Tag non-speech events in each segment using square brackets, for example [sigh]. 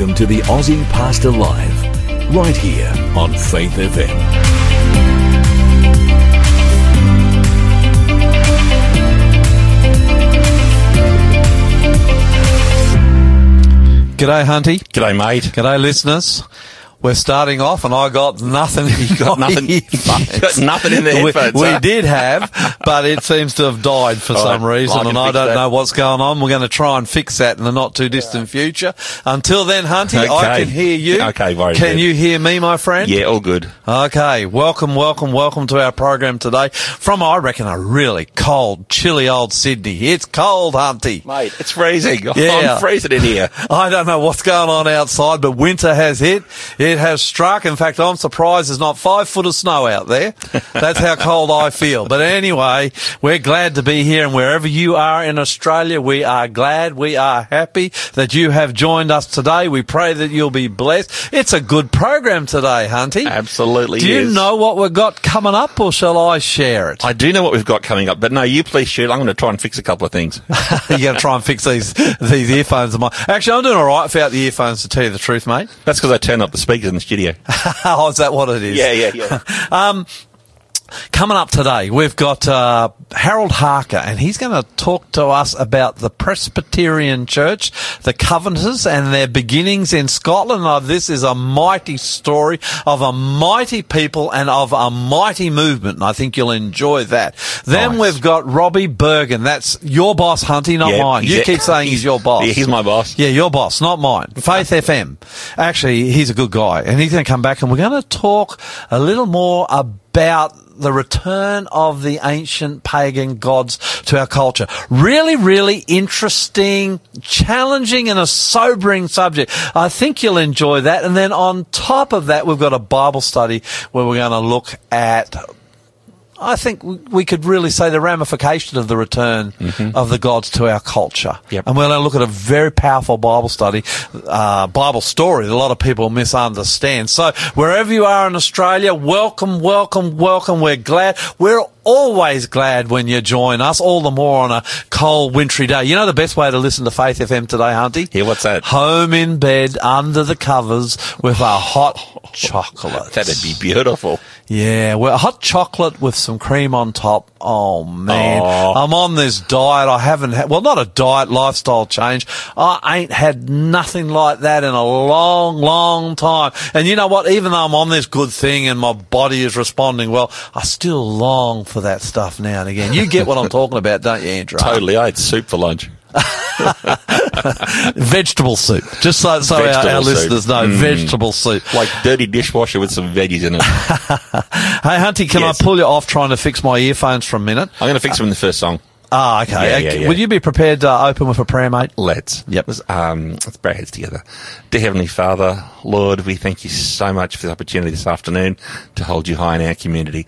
and welcome to the Aussie Pastor Live, right here on Faith FM. G'day, Hunty. G'day, mate. G'day, listeners. We're starting off, and I got nothing. [laughs] You got nothing- [laughs] you got nothing in the we, headphones, we huh? did have, but it seems to have died for All some right, reason, I and I don't that. know what's going on. We're going to try and fix that in the not too distant future. Until then, Hunty, I can hear you. Okay, very Can good. you hear me, my friend? Yeah, all good. Okay, welcome, welcome, welcome to our program today from, I reckon, a really cold, chilly old Sydney. It's cold, Hunty. Mate, it's freezing. [laughs] Yeah. I'm freezing in here. I don't know what's going on outside, but winter has hit. It has struck. In fact, I'm surprised there's not five foot of snow out there. That's how [laughs] cold I feel. But anyway, we're glad to be here and wherever you are in Australia, we are glad, we are happy that you have joined us today. We pray that you'll be blessed. It's a good program today, Hunty. Absolutely Do you is. know what we've got coming up or shall I share it? I do know what we've got coming up, but no, you please shoot. I'm going to try and fix a couple of things. You going to try and fix these these earphones of mine. Actually, I'm doing all right without the earphones, to tell you the truth, mate. That's because I turned up the speakers in the studio. [laughs] oh, is that what it is? Yeah, yeah, yeah. [laughs] Um, coming up today, we've got uh, Harold Harker, and he's going to talk to us about the Presbyterian Church, the Covenanters, and their beginnings in Scotland. Now, this is a mighty story of a mighty people and of a mighty movement, and I think you'll enjoy that. Then Nice. we've got Robbie Bergen. That's your boss, Hunty, not Yeah, mine. You he's- keep saying he's your [laughs] boss. Yeah, he's my boss. Yeah, your boss, not mine. [laughs] Faith FM. Actually, he's a good guy, and he's going to come back, and we're going to talk a little more about the return of the ancient pagan gods to our culture. Really, really interesting, challenging, and a sobering subject. I think you'll enjoy that. And then on top of that, we've got a Bible study where we're going to look at I think we- could really say the ramification of the return of the gods to our culture. Yep. And we're going to look at a very powerful Bible study, uh, Bible story that a lot of people misunderstand. So wherever you are in Australia, welcome, welcome, welcome. We're glad. We're always glad when you join us, all the more on a cold, wintry day. You know the best way to listen to Faith FM today, Hunty? Yeah, what's that? Home in bed, under the covers, with a hot chocolate. That'd be beautiful. Yeah, well, hot chocolate with some cream on top. Oh man, Aw. I'm on this diet. I haven't had, well, not a diet, lifestyle change. I ain't had nothing like that in a long, long time. And you know what? Even though I'm on this good thing and my body is responding well, I still long for that stuff now and again. You get what I'm talking about, don't you, Andrew? Totally. I ate soup for lunch. [laughs] Vegetable soup. Just so, so our, our listeners know, Mm. vegetable soup. Like dirty dishwasher with some veggies in it. [laughs] Hey, Hunty, can Yes. I pull you off trying to fix my earphones for a minute? I'm going to fix them in the first song. Ah, okay. Yeah, yeah, yeah. Would you be prepared to open with a prayer, mate? Let's. Yep. Let's, um, let's bow our heads together. Dear Heavenly Father, Lord, we thank you so much for the opportunity this afternoon to hold you high in our community.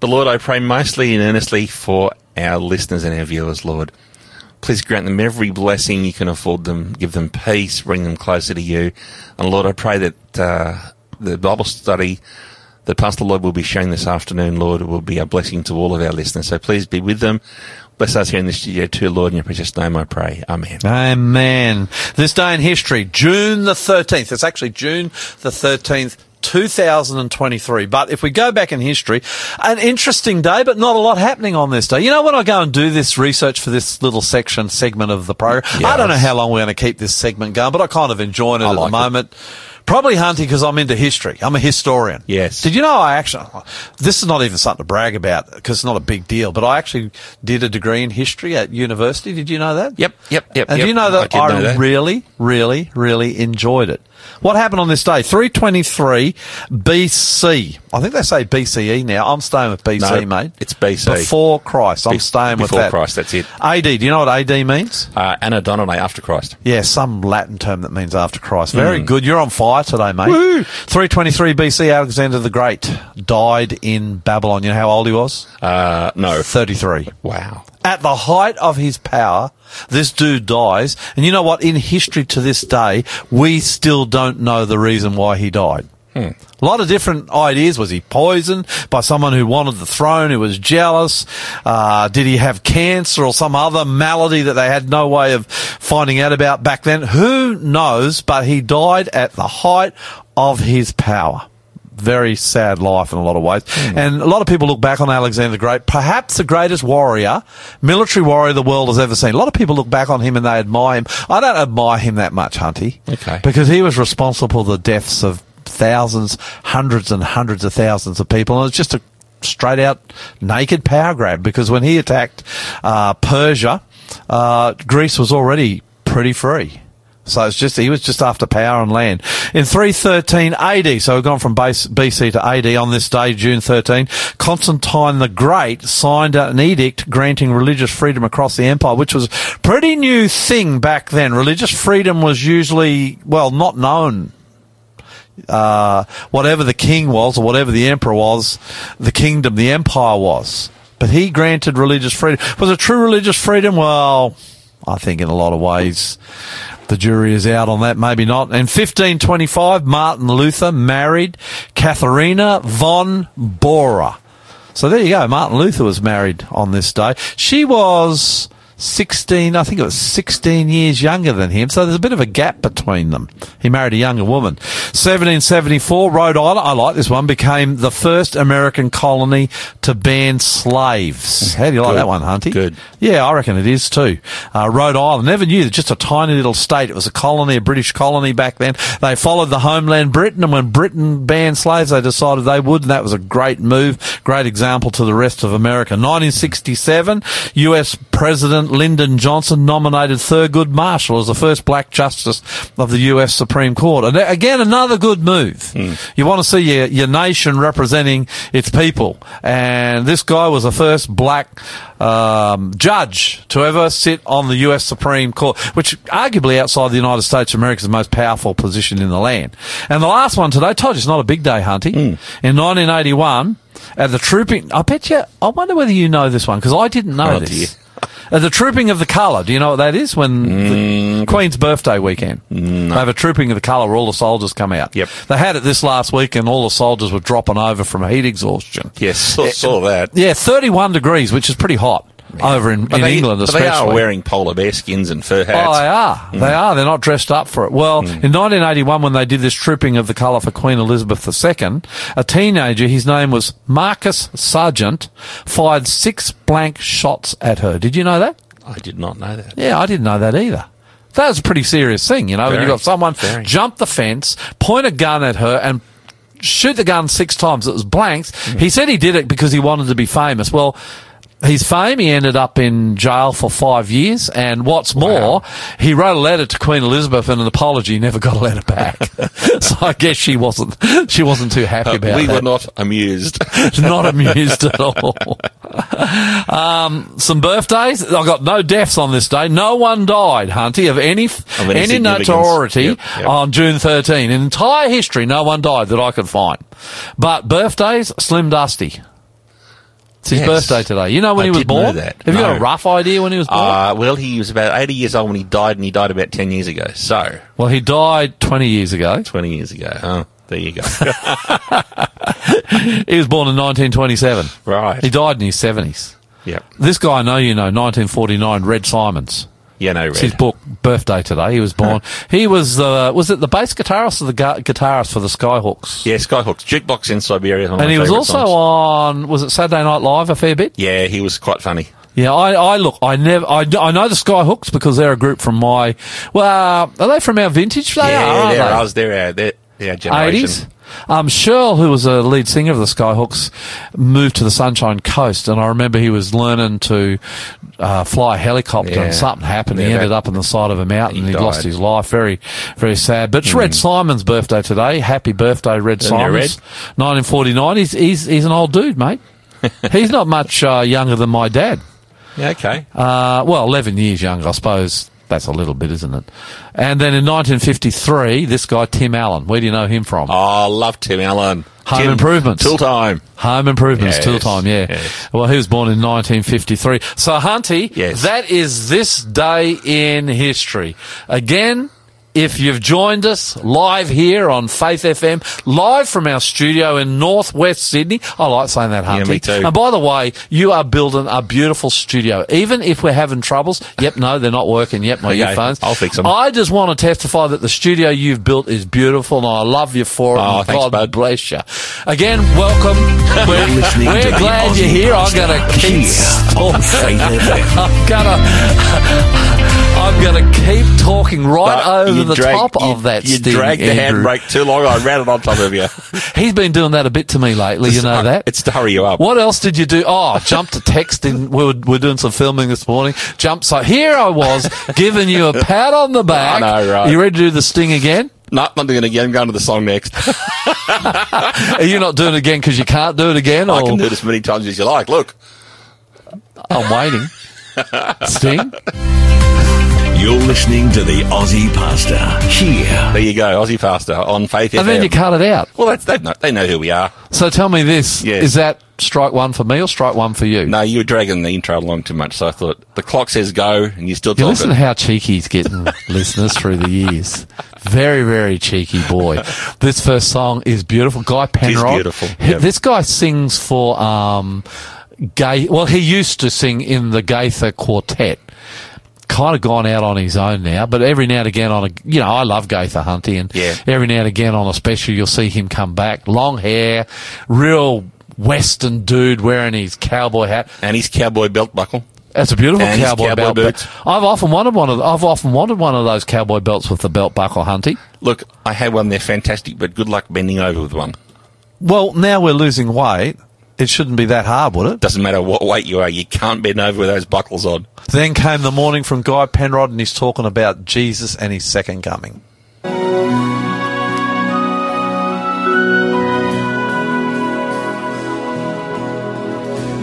But Lord, I pray mostly and earnestly for our listeners and our viewers, Lord. Please grant them every blessing you can afford them. Give them peace, bring them closer to you. And Lord, I pray that uh, the Bible study that Pastor Lloyd will be sharing this afternoon, Lord, will be a blessing to all of our listeners. So please be with them. Bless us here in the studio too, Lord. In your precious name I pray. Amen. Amen. This day in history, June the 13th. It's actually June the 13th. 2023. But if we go back in history, an interesting day, but not a lot happening on this day. You know, when I go and do this research for this little section segment of the program, I don't know how long we're going to keep this segment going, but I kind of enjoy it I at like the it. moment. Probably Hunty because I'm into history. I'm a historian. Yes. Did you know I actually, this is not even something to brag about because it's not a big deal, but I actually did a degree in history at university. Did you know that? Yep, yep, yep. And yep. do you know I that did I, know that. really, really, really enjoyed it? What happened on this day? 323 BC. I think they say BCE now. I'm staying with BC, No, mate. it's BC. Before Christ. I'm Be- staying with that. before. Christ, that's it. AD. Do you know what AD means? Uh, Anno Domini after Christ. Yeah, some Latin term that means after Christ. Very good. You're on fire today, mate. Woo! 323 BC, Alexander the Great died in Babylon. You know how old he was? Uh, no. 33. Wow. At the height of his power, this dude dies. And you know what? In history to this day, we still don't know the reason why he died. A lot of different ideas. Was he poisoned by someone who wanted the throne, who was jealous? Uh, did he have cancer or some other malady that they had no way of finding out about back then? Who knows? But he died at the height of his power. Very sad life in a lot of ways. And a lot of people look back on Alexander the Great, perhaps the greatest warrior, military warrior the world has ever seen. A lot of people look back on him and they admire him. I don't admire him that much, Hunty. Okay. Because he was responsible for the deaths of thousands, hundreds and hundreds of thousands of people. And it's just a straight out naked power grab because when he attacked uh, Persia, uh, Greece was already pretty free. So it's just he was just after power and land. In 313 AD, so we've gone from base, BC to AD on this day, June 13, Constantine the Great signed an edict granting religious freedom across the empire, which was a pretty new thing back then. Religious freedom was usually, well, not known uh, whatever the king was or whatever the emperor was, the kingdom, the empire was. But he granted religious freedom. Was it true religious freedom? Well, I think in a lot of ways the jury is out on that. Maybe not. In 1525, Martin Luther married Katharina von Bora. So there you go. Martin Luther was married on this day. She was 16, I think it was 16 years younger than him. So there's a bit of a gap between them. He married a younger woman. 1774, Rhode Island, I like this one, became the first American colony to ban slaves. How do you like Good. that one, Hunty? Good. Yeah, I reckon it is too. Uh, Rhode Island, never knew, just a tiny little state. It was a colony, a British colony back then. They followed the homeland Britain, and when Britain banned slaves, they decided they would, and that was a great move, great example to the rest of America. 1967, US President Lyndon Johnson nominated Thurgood Marshall as the first black justice of the US Supreme Court. And uh, again, another good move. Hmm. You want to see your, your nation representing its people. And this guy was the first black um, judge to ever sit on the US Supreme Court, which arguably outside the United States of America is the most powerful position in the land. And the last one today, I told you it's not a big day, Hunty. Hmm. In 1981, at the trooping, I bet you, I wonder whether you know this one, because I didn't know Oh, this. dear. At the trooping of the colour, do you know what that is? When the mm, Queen's birthday weekend, they have a trooping of the colour where all the soldiers come out. Yep. They had it this last week, and all the soldiers were dropping over from heat exhaustion. Yes, saw, saw eh, that. Yeah, 31 degrees, which is pretty hot over in, in they, England, especially. they are wearing polar bear skins and fur hats. Oh, they are. They are. They're not dressed up for it. Well, in 1981, when they did this trooping of the colour for Queen Elizabeth II, a teenager, his name was Marcus Sarjeant, fired six blank shots at her. Did you know that? I did not know that. Yeah, I didn't know that either. That was a pretty serious thing, you know, when Very. you got someone Very. jump the fence, point a gun at her, and shoot the gun six times. It was blanks. Hmm. He said he did it because he wanted to be famous. Well, his fame, he ended up in jail for five years, and what's more, he wrote a letter to Queen Elizabeth and an apology, never got a letter back. [laughs] so I guess she wasn't, she wasn't too happy Uh, about it. we that were not amused. [laughs] not [laughs] amused at all. um, some birthdays. I got no deaths on this day. No one died, Hunty, of any any any notoriety Yep, yep. on June 13. In entire history, no one died that I could find. But birthdays, Slim Dusty. It's his Yes. birthday today. You know when I he was born? that. Have you got a rough idea when he was born? uh, well, he was about 80 years old when he died, and he died about 10 years ago. So, well, he died 20 years ago. 20 years ago. Oh, there you go. [laughs] [laughs] He was born in 1927. right. He died in his 70s. Yep. This guy I know you know, 1949, Red Symons. Yeah, no, It's his book birthday today. He was born. he was uh, was it the bass guitarist or the gu- guitarist for the Skyhooks? Yeah, Skyhooks. Jukebox in Siberia. and he was also songs. on was it Saturday Night Live a fair bit? Yeah, he was quite funny. Yeah, I, I look, I never, I, I know the Skyhooks because they're a group from my, well, are they from our vintage? They yeah, are, they're aren't us. They're our, they're our generation. 80s. Um, Shirl, who was a lead singer of the Skyhooks, moved to the Sunshine Coast, and I remember he was learning to uh, fly a helicopter, Yeah. and something happened. he ended up on the side of a mountain, He and he lost his life. Very, very sad. But it's Red Symons' birthday today. Happy birthday, Red Isn't Symons. 1949. He's, he's he's an old dude, mate. [laughs] he's not much uh, younger than my dad. Yeah, okay. Uh, well, 11 years younger, I suppose. That's a little bit, isn't it? And then in 1953, this guy, Tim Allen. Where do you know him from? Oh, love Tim Allen. Home Tim, Improvements. Tool time. Home Improvements, Yes, Tool Time, yeah. yes. Well, he was born in 1953. So, Hunty, Yes. that is this day in history. Again, if you've joined us live here on Faith FM, live from our studio in northwest Sydney. I like saying that, Hunty. me too. And by the way, you are building a beautiful studio. Even if we're having troubles, yep, no, they're not working yet, my Okay, earphones. I'll fix them. I just want to testify that the studio you've built is beautiful and I love you for it. Oh, thanks, God bud. bless you. Again, welcome. We're, listening we're to glad you're here. I'm Master going to keep here on [laughs] Faith FM. I'm gonna, keep talking right over the drag- top you- of that. You sting, dragged the handbrake too long. I ran it on top of you. [laughs] He's been doing that a bit to me lately. You know uh, that. It's to hurry you up. What else did you do? Oh, jump to texting. We were, we were doing some filming this morning. Jump. So here I was [laughs] giving you a pat on the back. I know, right. You ready to do the sting again? No, not doing it again. I'm going to the song next. [laughs] Are you not doing it again because you can't do it again? I can do it as many times as you like. Look. I'm waiting. Sting. You're listening to the Aussie Pastor here. There you go. Aussie Pastor on Faith And then you cut it out. well, that's, they, know, they know who we are. So tell me this: Yes. is that strike one for me or strike one for you? No, you were dragging the intro along too much, so I thought the clock says go, and you're still You listen to how cheeky he's getting [laughs] listeners through the years. Very, very cheeky boy. [laughs] This first song is beautiful. Guy Penrod. beautiful, He- yep. This guy sings for um, Gay. Well, he used to sing in the Gaither Quartet. Kind of gone out on his own now, but every now and again on a, you know, I love Gaither Hunty, and Yeah. every now and again on a special, you'll see him come back. Long hair, real Western dude wearing his cowboy hat. and his cowboy belt buckle. That's a beautiful And cowboy, cowboy belt. boots. I've often wanted one of. I've often wanted one of those cowboy belts with the belt buckle, Hunty. Look, I had one. They're fantastic, but good luck bending over with one. Well, now we're losing weight. It shouldn't be that hard, would it? Doesn't matter what weight you are, you can't bend over with those buckles on. Then came the morning from Guy Penrod, and he's talking about Jesus and his second coming.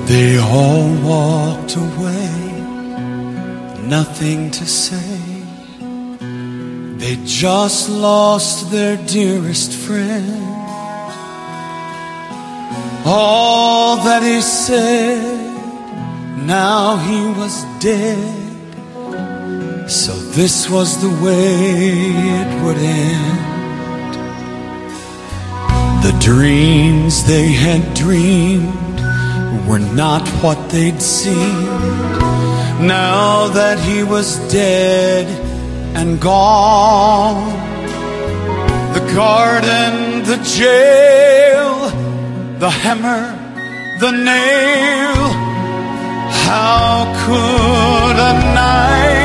They all walked away, nothing to say. They just lost their dearest friend. All that he said, now he was dead. So this was the way it would end. The dreams they had dreamed were not what they'd seen. Now that he was dead and gone, the garden, the jail, the hammer, the nail. How could a night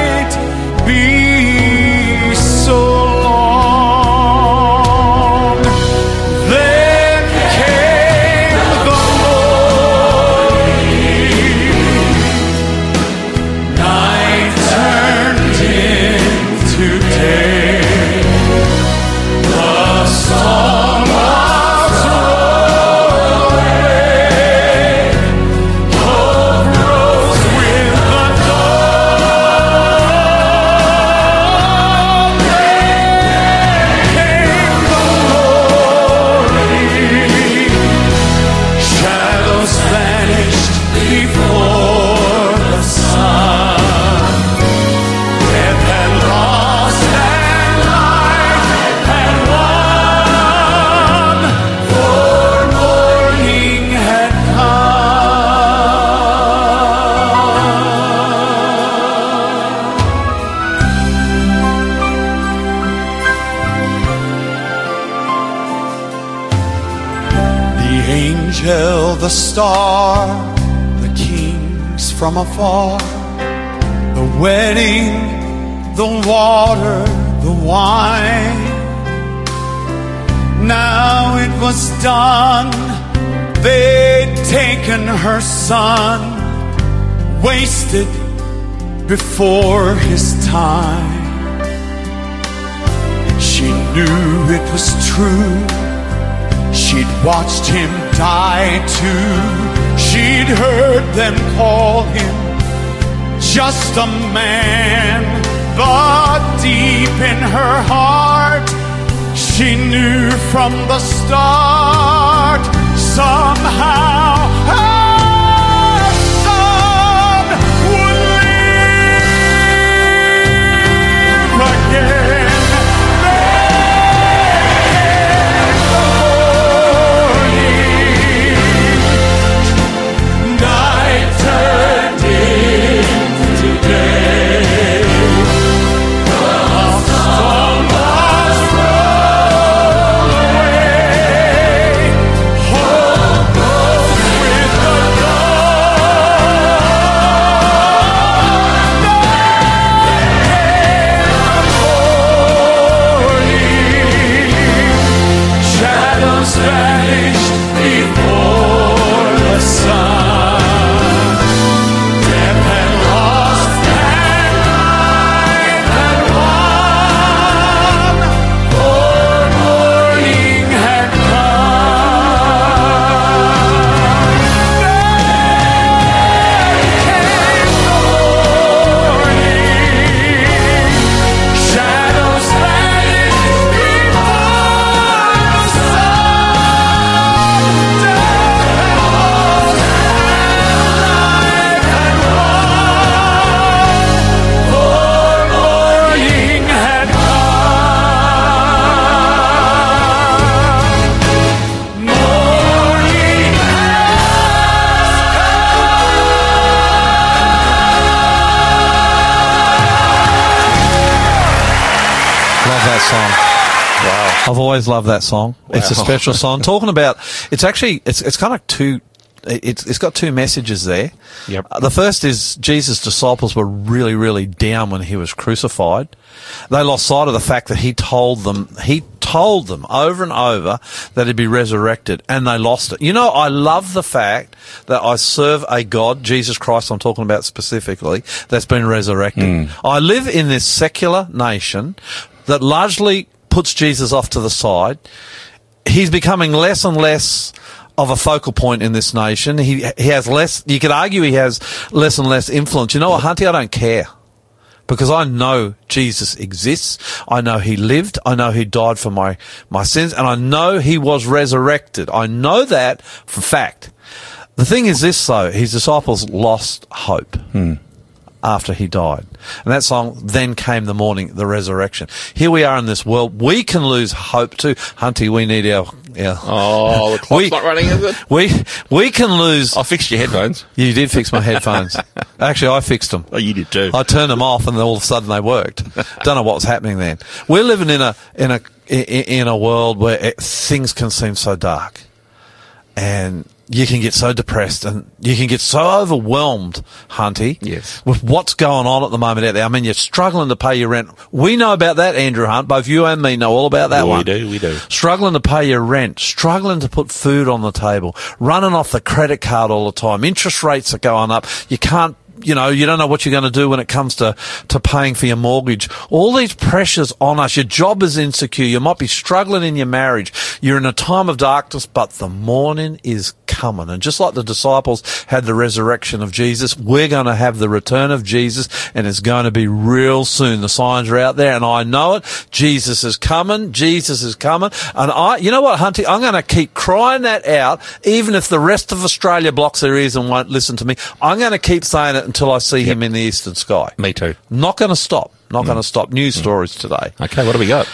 the star, the kings from afar, the wedding, the water, the wine. Now it was done, they'd taken her son, wasted before his time. She knew it was true. She'd watched him die too. She'd heard them call him just a man. But deep in her heart, she knew from the start somehow her son would live again. I've always loved that song. It's a special [laughs] song. Talking about, it's actually, it's, it's kind of two, it's, it's got two messages there. Yep. Uh, the first is Jesus' disciples were really, really down when he was crucified. They lost sight of the fact that he told them, he told them over and over that he'd be resurrected and they lost it. You know, I love the fact that I serve a God, Jesus Christ, I'm talking about specifically, that's been resurrected. I live in this secular nation that largely puts Jesus off to the side. He's becoming less and less of a focal point in this nation. He he has less. You could argue he has less and less influence. You know what, Hunty? I don't care because I know Jesus exists. I know he lived. I know he died for my my sins, and I know he was resurrected. I know that for fact. The thing is this, though: his disciples lost hope hmm. After he died. And that song, Then Came the Morning, the Resurrection. Here we are in this world. We can lose hope too. Hunty, we need our, our Oh, the [laughs] clock's We- not running, is it? we, we can lose. I fixed your headphones. [laughs] You did fix my headphones. [laughs] Actually, I fixed them. Oh, you did too. I turned them off, and then all of a sudden they worked. Don't know what was happening then. We're living in a in a in, in a world where it, things can seem so dark, and you can get so depressed, and you can get so overwhelmed, Hunty. Yes. With what's going on at the moment out there. I mean, you're struggling to pay your rent. We know about that, Andrew Hunt. Both you and me know all about that we one. We do, we do. Struggling to pay your rent, struggling to put food on the table, running off the credit card all the time. Interest rates are going up. You can't, you know, you don't know what you're going to do when it comes to, to paying for your mortgage. All these pressures on us. Your job is insecure. You might be struggling in your marriage. You're in a time of darkness, but the morning is coming. And just like the disciples had the resurrection of Jesus, we're going to have the return of Jesus and it's going to be real soon. The signs are out there and I know it. Jesus is coming. Jesus is coming. And I, you know what, Hunty? I'm going to keep crying that out, even if the rest of Australia blocks their ears and won't listen to me. I'm going to keep saying it until I see him in the eastern sky. Me too. Not going to stop. Not mm. going to stop. News mm. stories today. Okay, what do we got?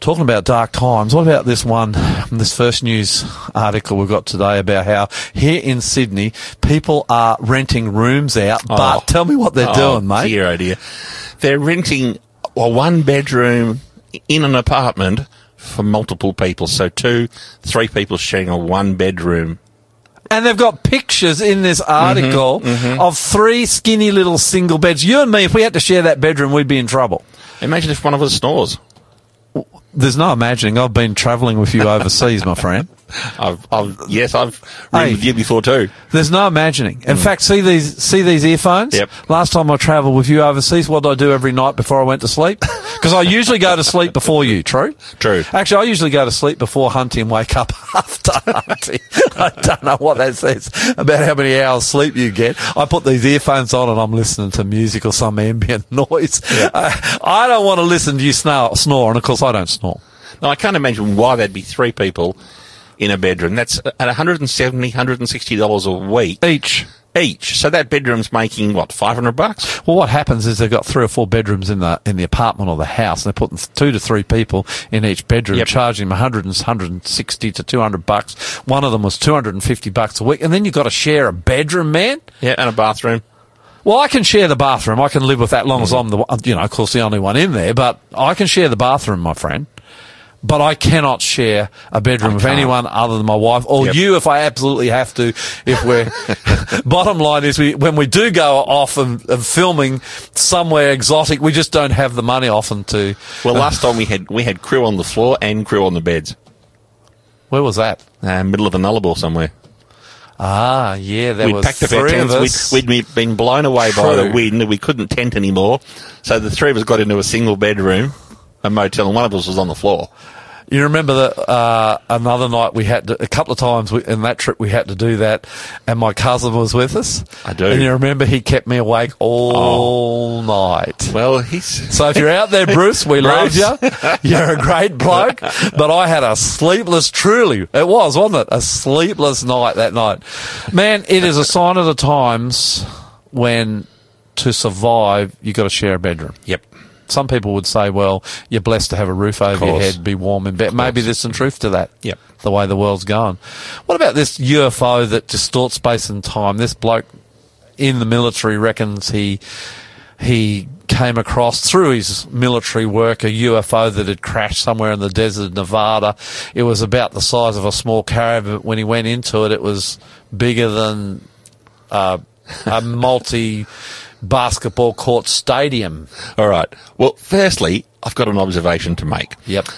Talking about dark times, what about this one, this first news article we've got today about how here in Sydney, people are renting rooms out, oh. but Oh. tell me what they're oh, doing, mate. Dear, oh dear. They're renting a one bedroom in an apartment for multiple people. So two, three people sharing a one bedroom. And they've got pictures in this article Mm-hmm, of three skinny little single beds. You and me, if we had to share that bedroom, we'd be in trouble. Imagine if one of us snores. There's no imagining. I've been travelling with you overseas, my friend. I've, I've, yes, I've roomed Hey. with you before too. There's no imagining. In fact, see these see these earphones. Mm. Yep. Last time I travelled with you overseas, what did I do every night before I went to sleep? [laughs] Because I usually go to sleep before you. True. True. Actually, I usually go to sleep before Hunty and wake up [laughs] after Hunty. I don't know what that says about how many hours sleep you get. I put these earphones on and I'm listening to music or some ambient [laughs] noise. Uh, I don't want to listen to you snore, snore, and of course I don't snore. Now, I can't imagine why there'd be three people in a bedroom. That's at $170, $160 a week Each. each. So that bedroom's making, what, 500 bucks? Well, what happens is they've got three or four bedrooms in the in the apartment or the house, and they're putting two to three people in each bedroom, Yep. charging them 100 and 160 to 200 bucks. One of them was 250 bucks a week, and then you've got to share a bedroom, man. Yeah, and a bathroom. Well, I can share the bathroom. I can live with that long as mm-hmm. I'm the you know, of course, the only one in there. But I can share the bathroom, my friend. But I cannot share a bedroom with anyone other than my wife or Yep. you if I absolutely have to. If we're [laughs] bottom line is we when we do go off and, and filming somewhere exotic, we just don't have the money often to. Well, last time we had we had crew on the floor and crew on the beds. Where was that? Uh, middle of a nullarbor somewhere. Ah, yeah, that we'd was packed up our three of tents. us. We'd, we'd be- been blown away by the True. wind. We couldn't tent anymore. So the three of us got into a single bedroom, a motel, and one of us was on the floor. You remember that uh, another night we had to, a couple of times we, in that trip we had to do that, and my cousin was with us. I do. And you remember he kept me awake all night. Well, he's So if you're out there, [laughs] Bruce, we love you. You're a great bloke. [laughs] But I had a sleepless, truly, it was, wasn't it? A sleepless night that night. Man, it is a sign of the times when to survive, you've got to share a bedroom. yep. Some people would say, well, you're blessed to have a roof over your head, be warm in bed. Maybe there's some truth to that. Yep. The way the world's going. What about this UFO that distorts space and time? This bloke in the military reckons he he came across through his military work a UFO that had crashed somewhere in the desert of Nevada. It was about the size of a small caravan. But when he went into it, it was bigger than uh, a multi basketball court stadium. All right. Well, firstly, I've got an observation to make. Yep.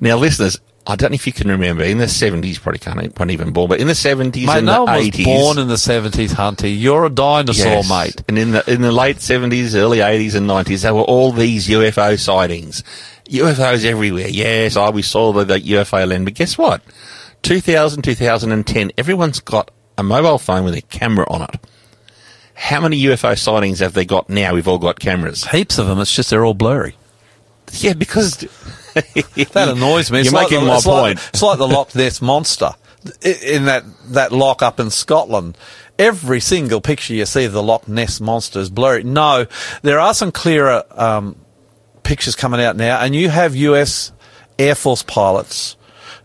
Now, listeners, I don't know if you can remember in the 70s, probably can't, weren't even born, but in the 70s Mate, and no the was 80s. born in the 70s, Hunty. You're a dinosaur, Yes. mate. And in the in the late seventies, early eighties, and nineties, there were all these UFO sightings. UFOs everywhere. Yes, I we saw the, the UFO land, but guess what? 2000, 2010, everyone's got a mobile phone with a camera on it. How many UFO sightings have they got now? We've all got cameras. Heaps of them. It's just they're all blurry. Yeah, because [laughs] That annoys me. It's You're like making the, my it's like- point. it's like the Loch Ness [laughs] monster in that that lock up in Scotland. Every single picture you see of the Loch Ness monster is blurry. No, there are some clearer um, pictures coming out now, and you have U.S. Air Force pilots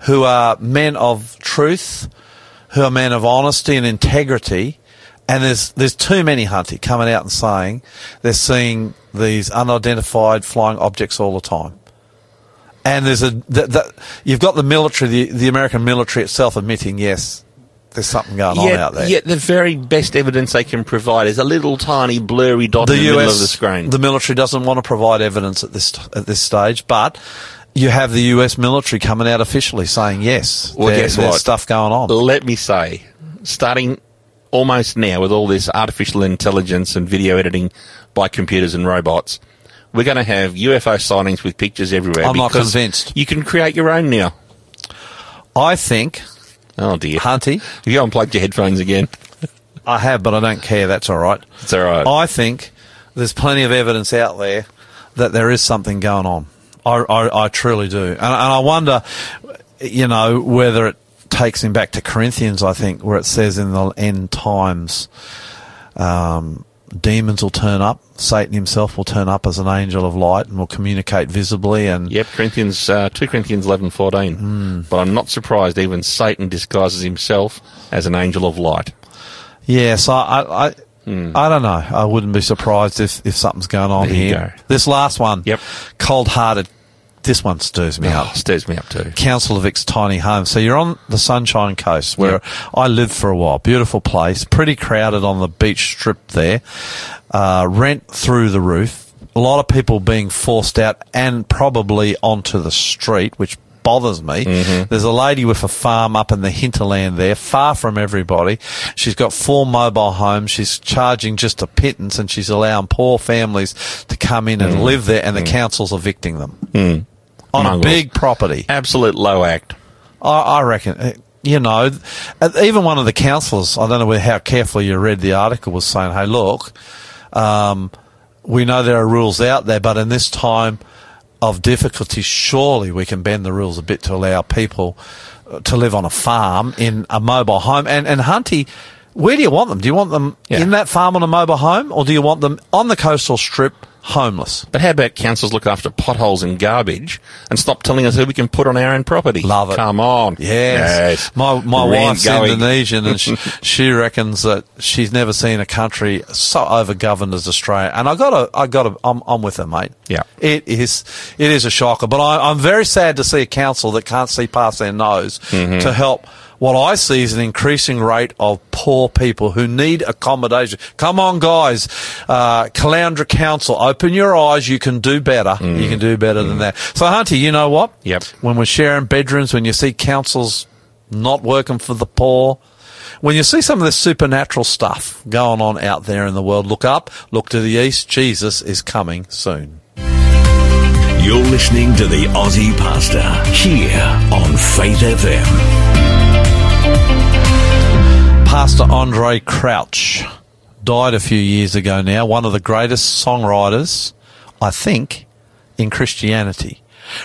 who are men of truth, who are men of honesty and integrity. And there's there's too many hunty coming out and saying they're seeing these unidentified flying objects all the time. And there's a that, that you've got the military, the, the American military itself admitting yes, there's something going on out there. yet the very best evidence they can provide is a little tiny blurry dot the in the US, middle of the screen. the military doesn't want to provide evidence at this at this stage, but you have the US military coming out officially saying yes, Well, there- guess there's stuff going on. Let me say, starting almost now with all this artificial intelligence and video editing by computers and robots, we're going to have UFO sightings with pictures everywhere. I'm not convinced. You can create your own now. I think, Oh dear. Hunty, Have you unplugged your headphones again? I have, but I don't care. That's all right. It's all right. I think there's plenty of evidence out there that there is something going on. I, I, I truly do. And, and I wonder, you know, whether it takes him back to Corinthians, I think, where it says in the end times, um, demons will turn up. Satan himself will turn up as an angel of light and will communicate visibly. And Yep, Corinthians, uh, 2 Corinthians eleven fourteen. Hmm. But I'm not surprised even Satan disguises himself as an angel of light. Yes, I, I, I, I don't know. I wouldn't be surprised if, if something's going on. There here. This last one, Yep. cold hearted. This one stirs me Oh, up. stirs me up too. Council of Vic's tiny home. So you're on the Sunshine Coast where Yep. I lived for a while. Beautiful place, pretty crowded on the beach strip there. Uh, rent through the roof. A lot of people being forced out and probably onto the street, which bothers me. Mm-hmm. There's a lady with a farm up in the hinterland there, far from everybody. She's got four mobile homes. She's charging just a pittance and she's allowing poor families to come in and mm. live there and the mm. council's evicting them. Mm. On a big property. Absolute low act. I, I reckon, uh, you know, even one of the councillors, I don't know how carefully you read the article, was saying, hey, look, um, we know there are rules out there, but in this time of difficulty, surely we can bend the rules a bit to allow people uh, to live on a farm in a mobile home. And, and Hunty, where do you want them? Do you want them Yeah. in that farm on a mobile home, or do you want them on the coastal strip, homeless? But how about councils look after potholes and garbage and stop telling us who we can put on our own property? Love it. Come on. Yes. My my Rant wife's going. Indonesian and she, [laughs] she reckons that she's never seen a country so overgoverned as Australia. And I got to I got to I'm, I'm with her, mate. Yeah. It is it is a shocker, but I, I'm very sad to see a council that can't see past their nose Mm-hmm. to help. What I see is an increasing rate of poor people who need accommodation. Come on, guys. Uh, Caloundra Council, open your eyes. You can do better. You can do better than that. So, Hunty, you know what? Mm. Yep. when we're sharing bedrooms, when you see councils not working for the poor, when you see some of this supernatural stuff going on out there in the world, look up, look to the east. Jesus is coming soon. You're listening to the Aussie Pastor here on Faith FM. Pastor Andraé Crouch died a few years ago now, one of the greatest songwriters, I think, in Christianity.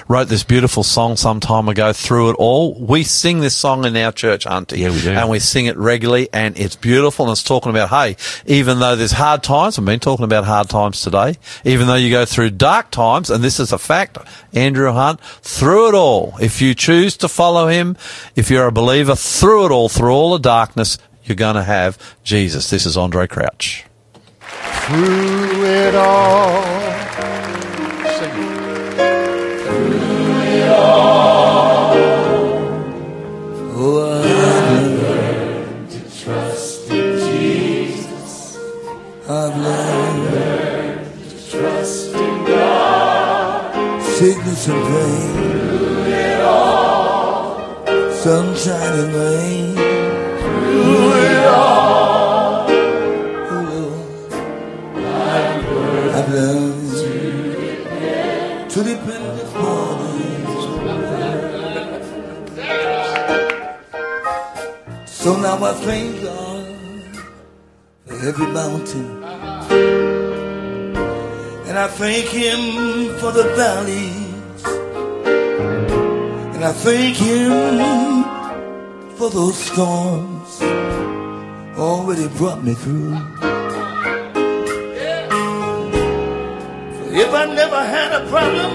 Wrote this beautiful song some time ago, Through It All. We sing this song in our church, Hunty. Yeah, we do. And we sing it regularly, and it's beautiful, and it's talking about, hey, even though there's hard times, I've been talking about hard times today, even though you go through dark times, and this is a fact, Andrew Hunt, through it all, if you choose to follow him, if you're a believer, through it all, through all the darkness, you're going to have Jesus. This is Andraé Crouch. through it all. Sing. Through it all. Oh, I've learned to trust in Jesus. I've learned to trust in God. Sickness and pain. Through it all. Sunshine and rain. So now I thank God for every mountain. And I thank him for the valleys. And I thank him for those storms already brought me through. If I never had a problem,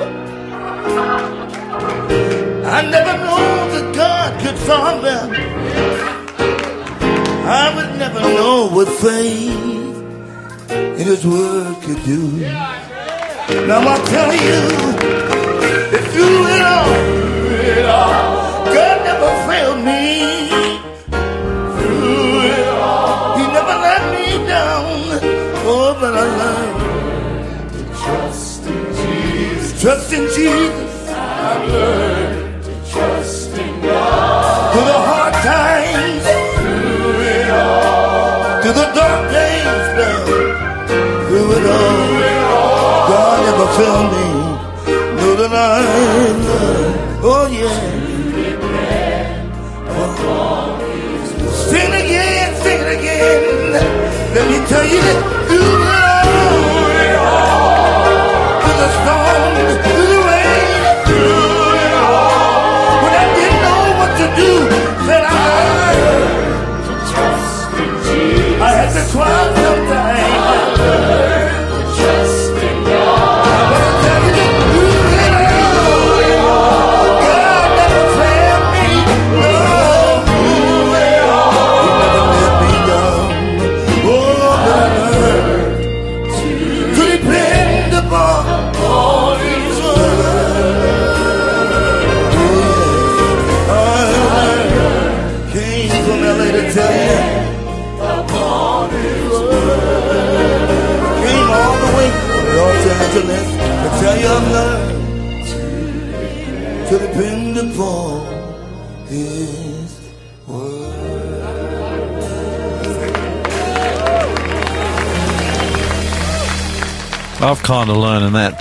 I never know that God could solve them. I would never know what faith in His Word could do. Now I tell you, that through it all, God never failed me. Through it all, He never let me down. Oh, but I learned to trust in Jesus. Trust in Jesus. I learned Failed me. Know that I. Oh, yeah. Sing again, sing again. Let me tell you that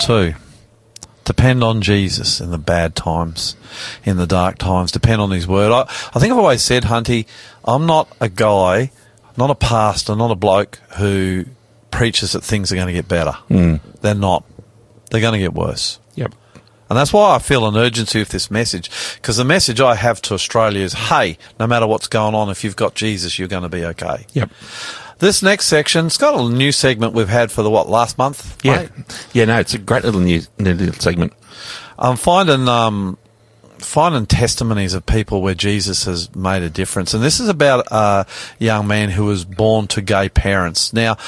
too. Depend on Jesus in the bad times, in the dark times. Depend on His word. I, I think I've always said, Hunty, I'm not a guy, not a pastor, not a bloke who preaches that things are going to get better. Mm. They're not. They're going to get worse. Yep. And that's why I feel an urgency with this message. Because the message I have to Australia is, hey, no matter what's going on, if you've got Jesus, you're going to be okay. Yep. This next section, it's got a new segment we've had for the, what, last month? Yeah. mate? Yeah, no, it's a great little new, new little segment. I'm finding um, finding testimonies of people where Jesus has made a difference, and this is about a young man who was born to gay parents. Now,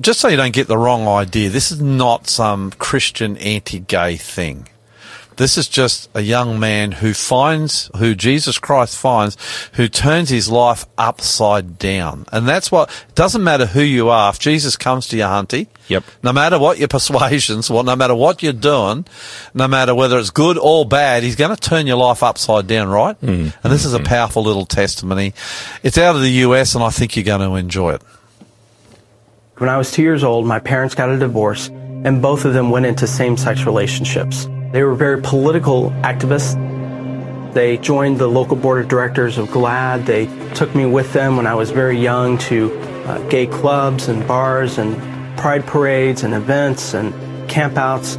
just so you don't get the wrong idea, this is not some Christian anti-gay thing. This is just a young man who finds, who Jesus Christ finds, who turns his life upside down. And that's what, it doesn't matter who you are, if Jesus comes to you, Hunty, Yep. no matter what your [laughs] persuasions, well, no matter what you're doing, no matter whether it's good or bad, he's going to turn your life upside down, right? Mm. And this is a powerful little testimony. It's out of the US and I think you're going to enjoy it. When I was two years old, my parents got a divorce, and both of them went into same sex relationships. They were very political activists. They joined the local board of directors of GLAAD. They took me with them when I was very young to uh, gay clubs and bars and pride parades and events and campouts.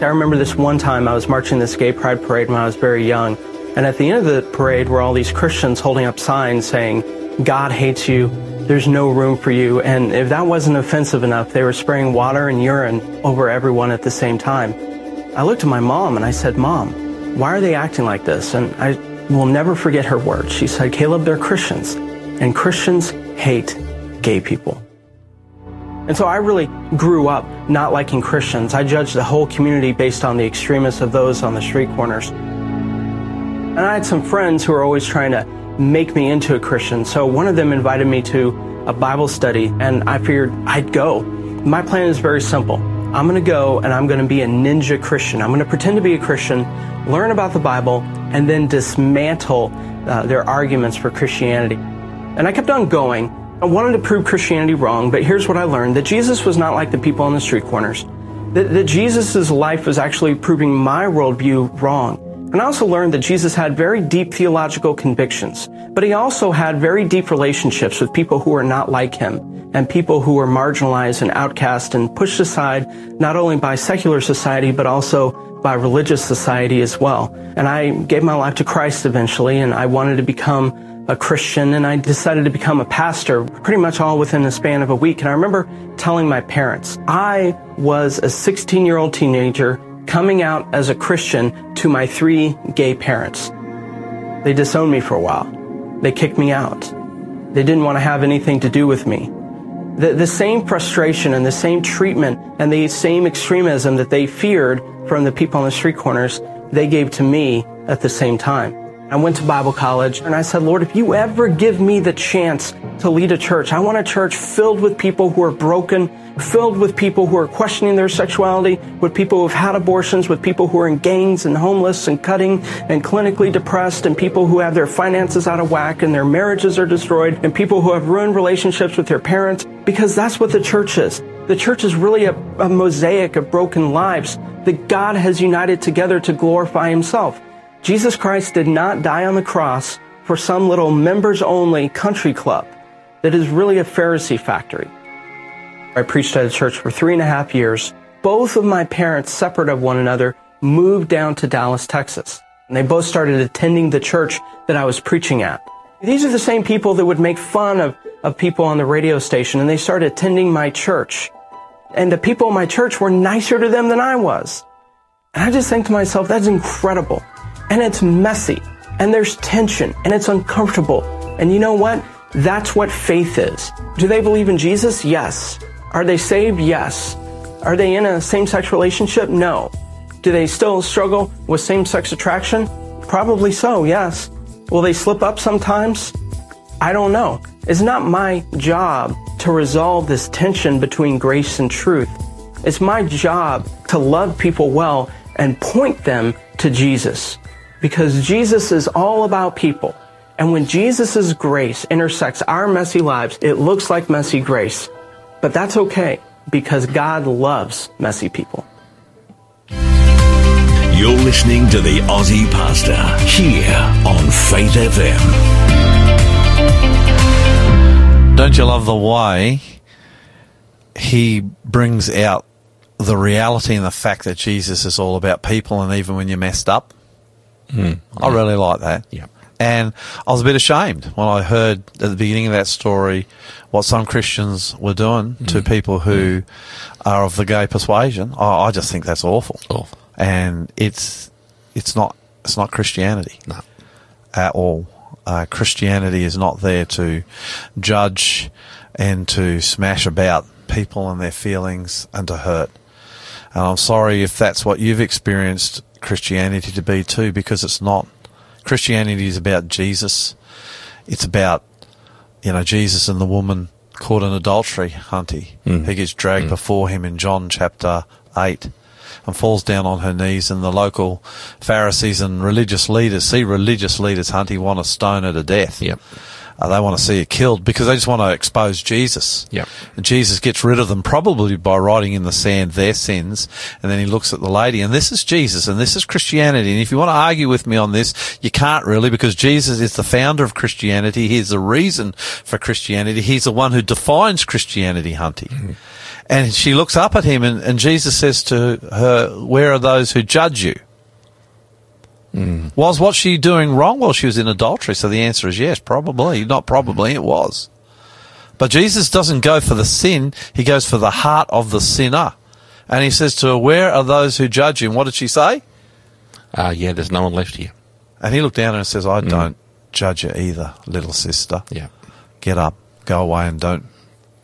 I remember this one time I was marching this gay pride parade when I was very young, and at the end of the parade were all these Christians holding up signs saying, God hates you, there's no room for you. And if that wasn't offensive enough, they were spraying water and urine over everyone at the same time. I looked at my mom and I said, Mom, why are they acting like this? And I will never forget her words. She said, Caleb, they're Christians, and Christians hate gay people. And so I really grew up not liking Christians. I judged the whole community based on the extremists of those on the street corners. And I had some friends who were always trying to make me into a Christian. So one of them invited me to a Bible study, and I figured I'd go. My plan is very simple. I'm going to go and I'm going to be a ninja Christian. I'm going to pretend to be a Christian, learn about the Bible, and then dismantle uh, their arguments for Christianity. And I kept on going. I wanted to prove Christianity wrong, but here's what I learned that Jesus was not like the people on the street corners. That, that Jesus' life was actually proving my worldview wrong. And I also learned that Jesus had very deep theological convictions, but he also had very deep relationships with people who are not like him and people who are marginalized and outcast and pushed aside not only by secular society, but also by religious society as well. And I gave my life to Christ eventually, and I wanted to become a Christian, and I decided to become a pastor pretty much all within the span of a week. And I remember telling my parents, I was a 16 year old teenager coming out as a Christian to my three gay parents. They disowned me for a while. They kicked me out. They didn't want to have anything to do with me. The, the same frustration and the same treatment and the same extremism that they feared from the people on the street corners, they gave to me at the same time. I went to Bible college and I said, Lord, if you ever give me the chance to lead a church, I want a church filled with people who are broken, filled with people who are questioning their sexuality, with people who have had abortions, with people who are in gangs and homeless and cutting and clinically depressed, and people who have their finances out of whack and their marriages are destroyed, and people who have ruined relationships with their parents, because that's what the church is. The church is really a, a mosaic of broken lives that God has united together to glorify himself. Jesus Christ did not die on the cross for some little members only country club that is really a Pharisee factory. I preached at a church for three and a half years. Both of my parents, separate of one another, moved down to Dallas, Texas. And they both started attending the church that I was preaching at. These are the same people that would make fun of, of people on the radio station, and they started attending my church. And the people in my church were nicer to them than I was. And I just think to myself, that's incredible and it's messy and there's tension and it's uncomfortable. And you know what? That's what faith is. Do they believe in Jesus? Yes. Are they saved? Yes. Are they in a same sex relationship? No. Do they still struggle with same sex attraction? Probably so, yes. Will they slip up sometimes? I don't know. It's not my job to resolve this tension between grace and truth. It's my job to love people well and point them to Jesus because Jesus is all about people. And when Jesus' grace intersects our messy lives, it looks like messy grace. But that's okay because God loves messy people. You're listening to the Aussie Pastor here on Faith FM. Don't you love the way he brings out the reality and the fact that Jesus is all about people and even when you're messed up? Mm, I really like that. Yeah. And I was a bit ashamed when I heard at the beginning of that story what some Christians were doing to people who are of the gay persuasion. I, I just think that's awful. Awful. And it's it's not it's not Christianity No. at all. Uh, Christianity is not there to judge and to smash about people and their feelings and to hurt. And I'm sorry if that's what you've experienced Christianity to be too, because it's not. Christianity is about Jesus. It's about, you know, Jesus and the woman caught in adultery, Hunty, who mm. gets dragged mm. before him in John chapter 8 and falls down on her knees and the local Pharisees and religious leaders see religious leaders, Hunty, want to stone her to death. Yep. Uh, they want to see you killed because they just want to expose Jesus. Yep. And Jesus gets rid of them probably by writing in the sand their sins. And then he looks at the lady and this is Jesus and this is Christianity. And if you want to argue with me on this, you can't really because Jesus is the founder of Christianity. He's the reason for Christianity. He's the one who defines Christianity, Hunty. And she looks up at him and, and Jesus says to her, where are those who judge you? Mm. Was what she doing wrong while she was in adultery? So the answer is yes, probably. Not probably, it was. But Jesus doesn't go for the sin, he goes for the heart of the sinner. And he says to her, Where are those who judge him? What did she say? Uh, yeah, there's no one left here. And he looked down and says, I mm. don't judge you either, little sister. Yeah. Get up, go away and don't